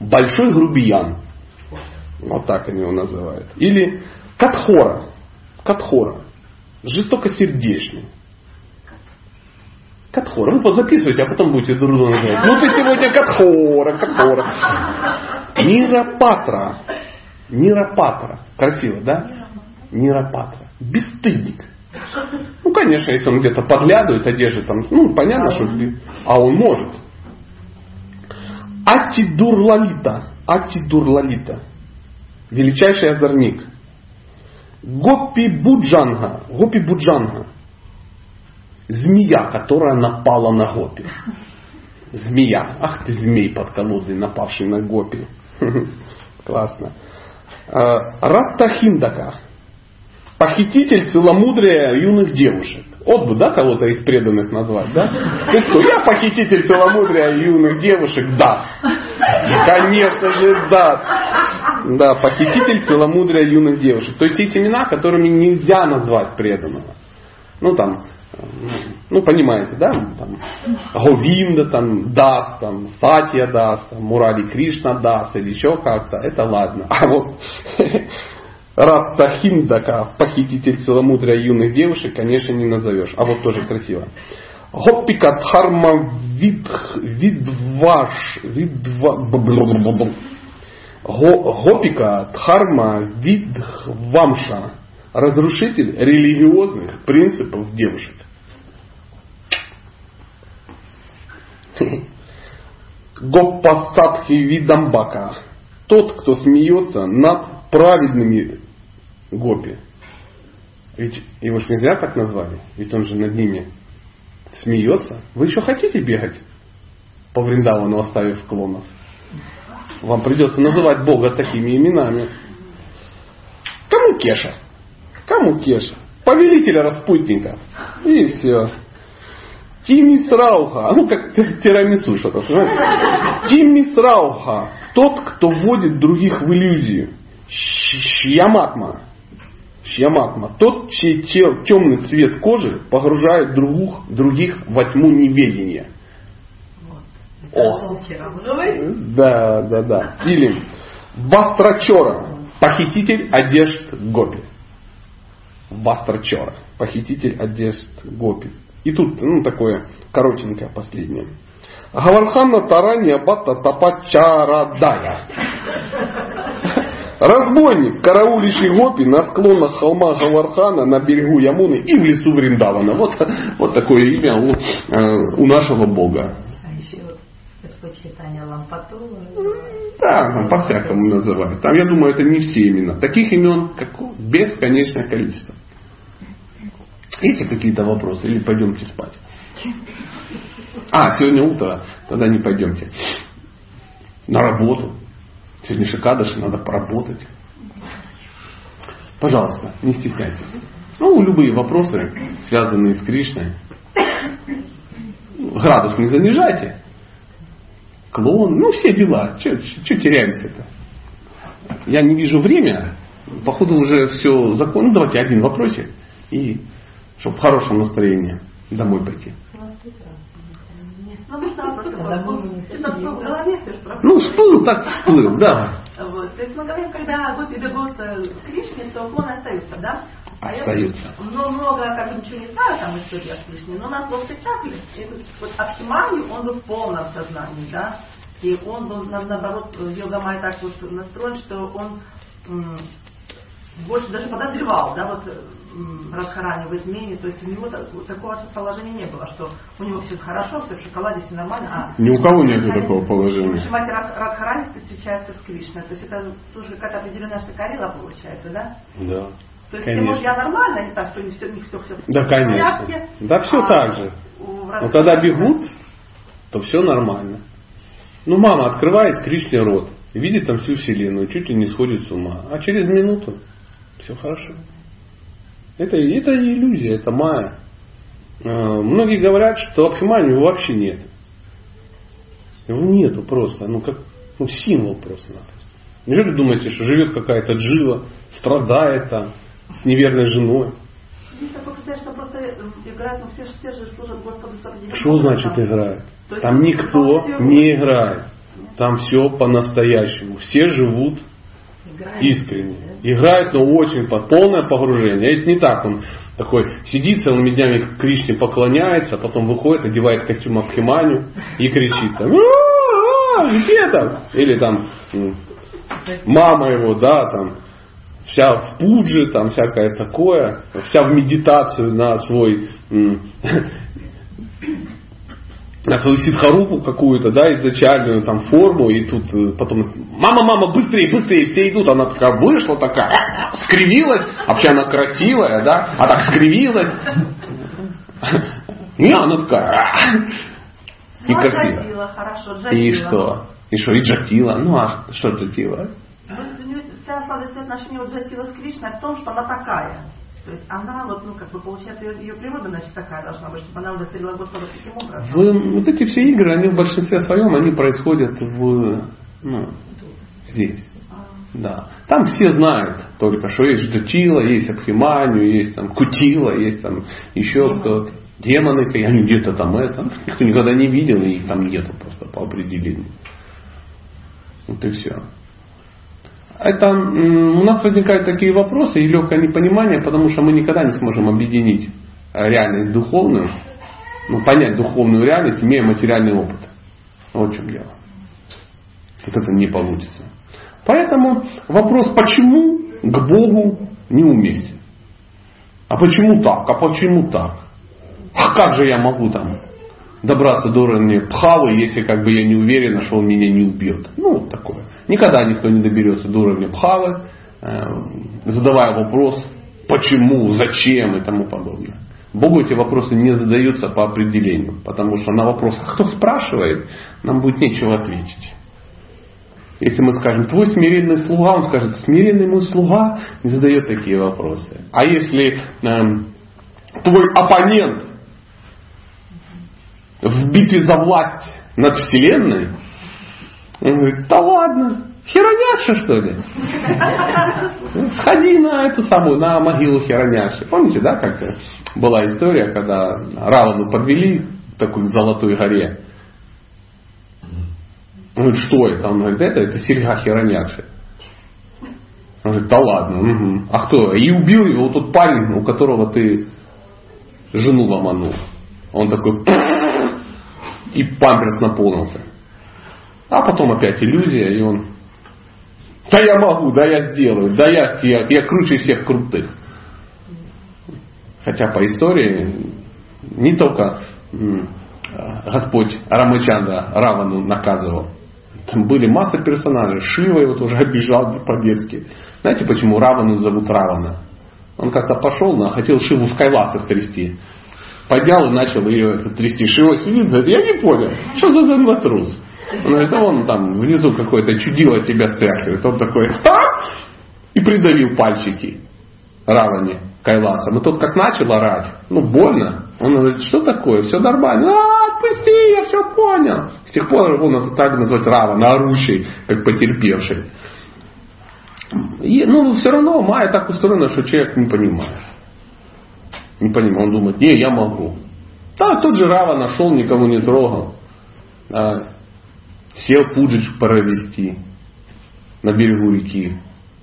большой грубиян. Вот так они его называют. Или Катхора. Катхора. Жестокосердечный. Катхора. Вы записывайте, а потом будете друг друга называть. Ну ты сегодня Катхора, Катхора. Нирапатра. Нирапатра. Красиво, да? Нирапатра. Бесстыдник. Ну, конечно, если он где-то подглядывает, одежды там, ну, понятно, что... А он может. Атидурлалита. Атидурлалита величайший озорник. Гопи Буджанга, Гопи Буджанга, змея, которая напала на Гопи. Змея. Ах ты змей под колодой, напавший на Гопи. Классно. А, Раттахиндака. Похититель целомудрия юных девушек. Вот бы, да, кого-то из преданных назвать, да? Ты что, я похититель целомудрия юных девушек? Да. Конечно же, да. Да, похититель целомудрия юных девушек. То есть есть имена, которыми нельзя назвать преданного. Ну там, ну понимаете, да? Там, Говинда там даст, там, Сатья даст, там, Мурари Кришна даст или еще как-то, это ладно. А вот Раттахиндака, похититель целомудрия юных девушек, конечно, не назовешь. А вот тоже красиво. Гоппика Дхарма Видваш, Видва, Гопика Дхарма Видхвамша, разрушитель религиозных принципов девушек. Гоппасадхи Видамбака, тот, кто смеется над праведными гопи. Ведь его же нельзя так назвали, ведь он же над ними смеется. Вы еще хотите бегать по Вриндавану, оставив клонов? Вам придется называть Бога такими именами. Кому Кеша? Кому Кеша? Повелителя распутника. И все. Тимми Срауха, ну как тирамису что-то, Тимми Срауха, тот, кто вводит других в иллюзию. Шьяматма. Шьяматма. Тот, чей темный цвет кожи погружает других, других во тьму неведения. О. Да, да, да. Или Вастрачора. Похититель одежд Гопи. Вастрачора. Похититель одежд Гопи. И тут ну, такое коротенькое последнее. Гавархана Таранья Бата Тапачарадая. Разбойник, караулищий гопи на склонах холма Гавархана, на берегу Ямуны и в лесу Вриндавана. Вот, вот такое имя у, э, у нашего Бога. А еще Господь читания Лампатула. Да, по-всякому называют. Там, я думаю, это не все имена. Таких имен как, бесконечное количество. Есть какие-то вопросы? Или пойдемте спать? А, сегодня утро, тогда не пойдемте. На работу. Сегодня Шикадыш, надо поработать. Пожалуйста, не стесняйтесь. Ну, любые вопросы, связанные с Кришной. Градус не занижайте. Клон, ну все дела. Что теряемся-то? Я не вижу время. Походу уже все законно. Ну, давайте один вопросик. И чтобы в хорошем настроении домой пойти. Ну, всплыл, так всплыл, да. Вот. То есть мы говорим, когда гости бегут к Кришне, то клоны остаются, да? А остаются. Я, ну, много, как бы ничего не знаю там истории о Кришне, но у нас был спектакль, вот Абхиманию, он был в полном сознании, да? И он был, наоборот, йога Май так вот настроен, что он больше даже подозревал, да, вот Радхарани в измене, то есть у него такого положения не было, что у него все хорошо, все в шоколаде, все нормально. А Ни у кого нет такого положения. Шимати Радхарани встречается с Кришной, то есть это тоже какая-то определенная штакарила получается, да? Да. То есть, конечно. может, я нормально, не так, что не все, не все, все Да, конечно. Порядке, да, все а так же. Но когда бегут, то все нормально. Ну, мама открывает Кришне рот, видит там всю вселенную, чуть ли не сходит с ума. А через минуту все хорошо. Это, это иллюзия, это майя. А, многие говорят, что Абхимани его вообще нет. Его нету просто, ну как ну, символ просто-напросто. Неужели думаете, что живет какая-то джива, страдает там, с неверной женой? Что значит играет? Там никто не играет. Там все по-настоящему. Все живут искренне. Играют, но очень под полное погружение. Это не так. Он такой сидит целыми днями к Кришне поклоняется, а потом выходит, одевает костюм Абхиманию и кричит там, где там? Или там мама его, да, там вся в пудже, там всякое такое, вся в медитацию на свой свою ситхарупу какую-то, да, изначальную там форму, и тут э, потом, мама, мама, быстрее, быстрее, все идут, она такая вышла, такая, скривилась, вообще она красивая, да, а так скривилась. И она такая, и красивая. хорошо, И что? И что, и джатила? Ну а что джатила? Вся сладость отношения у джатила с Кришной в том, что она такая. То есть она, вот, ну, как бы, получается, ее, ее природа, значит, такая должна быть, чтобы она удостоверила Господа таким образом. Вы, вот эти все игры, они в большинстве своем, они происходят в, ну, здесь. А. Да. Там все знают только, что есть Ждатила, есть Абхиманию, есть там Кутила, есть там еще кто-то. Демоны, они где-то там это. Никто никогда не видел, и их там нету просто по определению. Вот и все это у нас возникают такие вопросы и легкое непонимание, потому что мы никогда не сможем объединить реальность духовную, ну, понять духовную реальность, имея материальный опыт. Вот в чем дело. Вот это не получится. Поэтому вопрос, почему к Богу неуместен. А почему так? А почему так? А как же я могу там добраться до уровня пхавы, если как бы я не уверен, что он меня не убьет? Ну, такое. Никогда никто не доберется до уровня пхавы, э, задавая вопрос, почему, зачем и тому подобное. Богу эти вопросы не задаются по определению, потому что на вопрос, «А кто спрашивает, нам будет нечего ответить. Если мы скажем, твой смиренный слуга, он скажет, смиренный мой слуга не задает такие вопросы. А если э, твой оппонент в битве за власть над Вселенной, он говорит, да ладно, Хероняча что ли? Сходи на эту самую, на могилу Херонячи. Помните, да, как была история, когда Равану подвели к такой золотой горе. Он говорит, что это? Он говорит, это, это серьга Херонячи. Он говорит, да ладно, угу. а кто? И убил его тот парень, у которого ты жену ломанул. Он такой, и памперс наполнился. А потом опять иллюзия, и он, да я могу, да я сделаю, да я, я, я круче всех крутых. Хотя по истории не только Господь Рамачанда Равану наказывал. Там были масса персонажей. Шива его тоже обижал по-детски. Знаете, почему Равану зовут Равана? Он как-то пошел, но хотел Шиву в кайласах трясти. Поднял и начал ее это, трясти. Шива сидит, я не понял, что за занлотрус? Он говорит, а вон там внизу какое-то чудило тебя стряхивает. Он такой, а? И придавил пальчики Раване. Кайласом. И тот как начал орать, ну больно. Он говорит, что такое, все нормально. А, отпусти, я все понял. С тех пор его так называть Рава, на орущий, как потерпевший. И, ну, все равно Майя так устроена, что человек не понимает. Не понимает. Он думает, не, я могу. Да, тот же Рава нашел, никого не трогал. А, сел пуджич провести на берегу реки.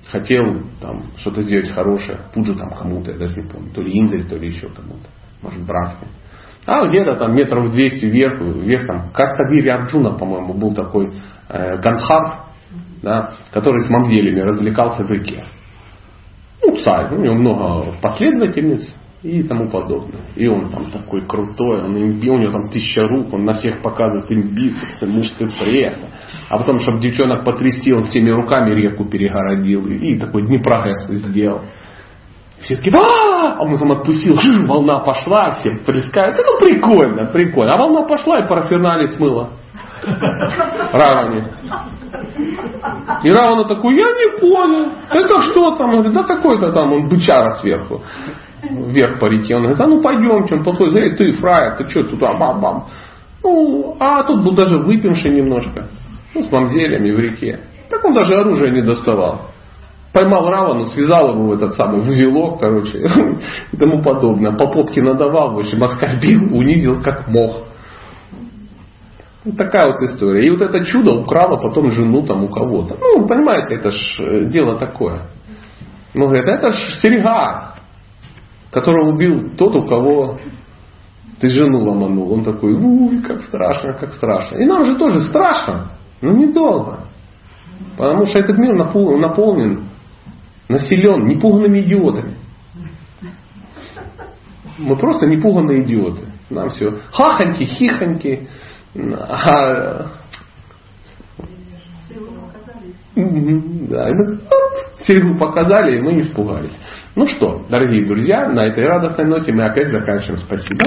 Хотел там что-то сделать хорошее. Пуджа там кому-то, я даже не помню. То ли Индель, то ли еще кому-то. Может, Брахме. А где-то там метров 200 вверх, вверх там, Картавири Арджуна, по-моему, был такой э, Гандхар, да, который с мамзелями развлекался в реке. Ну, царь, у него много последовательниц и тому подобное. И он там такой крутой, он им, у него там тысяча рук, он на всех показывает им бицепсы, мышцы пресса. А потом, чтобы девчонок потрясти, он всеми руками реку перегородил и, и такой Днепрогэс сделал. Все таки а он там отпустил, волна пошла, все плескаются. Ну, прикольно, прикольно. А волна пошла и парафернали смыла. Равани. И Равана такой, я не понял, это что там? Да какой-то там, он бычара сверху, вверх по реке. Он говорит, а ну пойдемте, он подходит, эй, ты, фраер, ты что туда, бам-бам. Ну, а тут был даже выпивший немножко, ну, с мамзелями в реке. Так он даже оружие не доставал. Поймал Равану, связал его в этот самый узелок, короче, и тому подобное. По попке надавал, в общем, оскорбил, унизил как мог. Вот такая вот история. И вот это чудо украло потом жену там у кого-то. Ну, понимаете, это ж э, дело такое. Ну, говорят, это ж серега, которого убил тот, у кого ты жену ломанул. Он такой, уй, как страшно, как страшно. И нам же тоже страшно, но недолго. Потому что этот мир наполнен, населен непуганными идиотами. Мы просто непуганные идиоты. Нам все хахоньки, хихоньки, а, да, серьгу показали, и мы испугались. Ну что, дорогие друзья, на этой радостной ноте мы опять заканчиваем. Спасибо.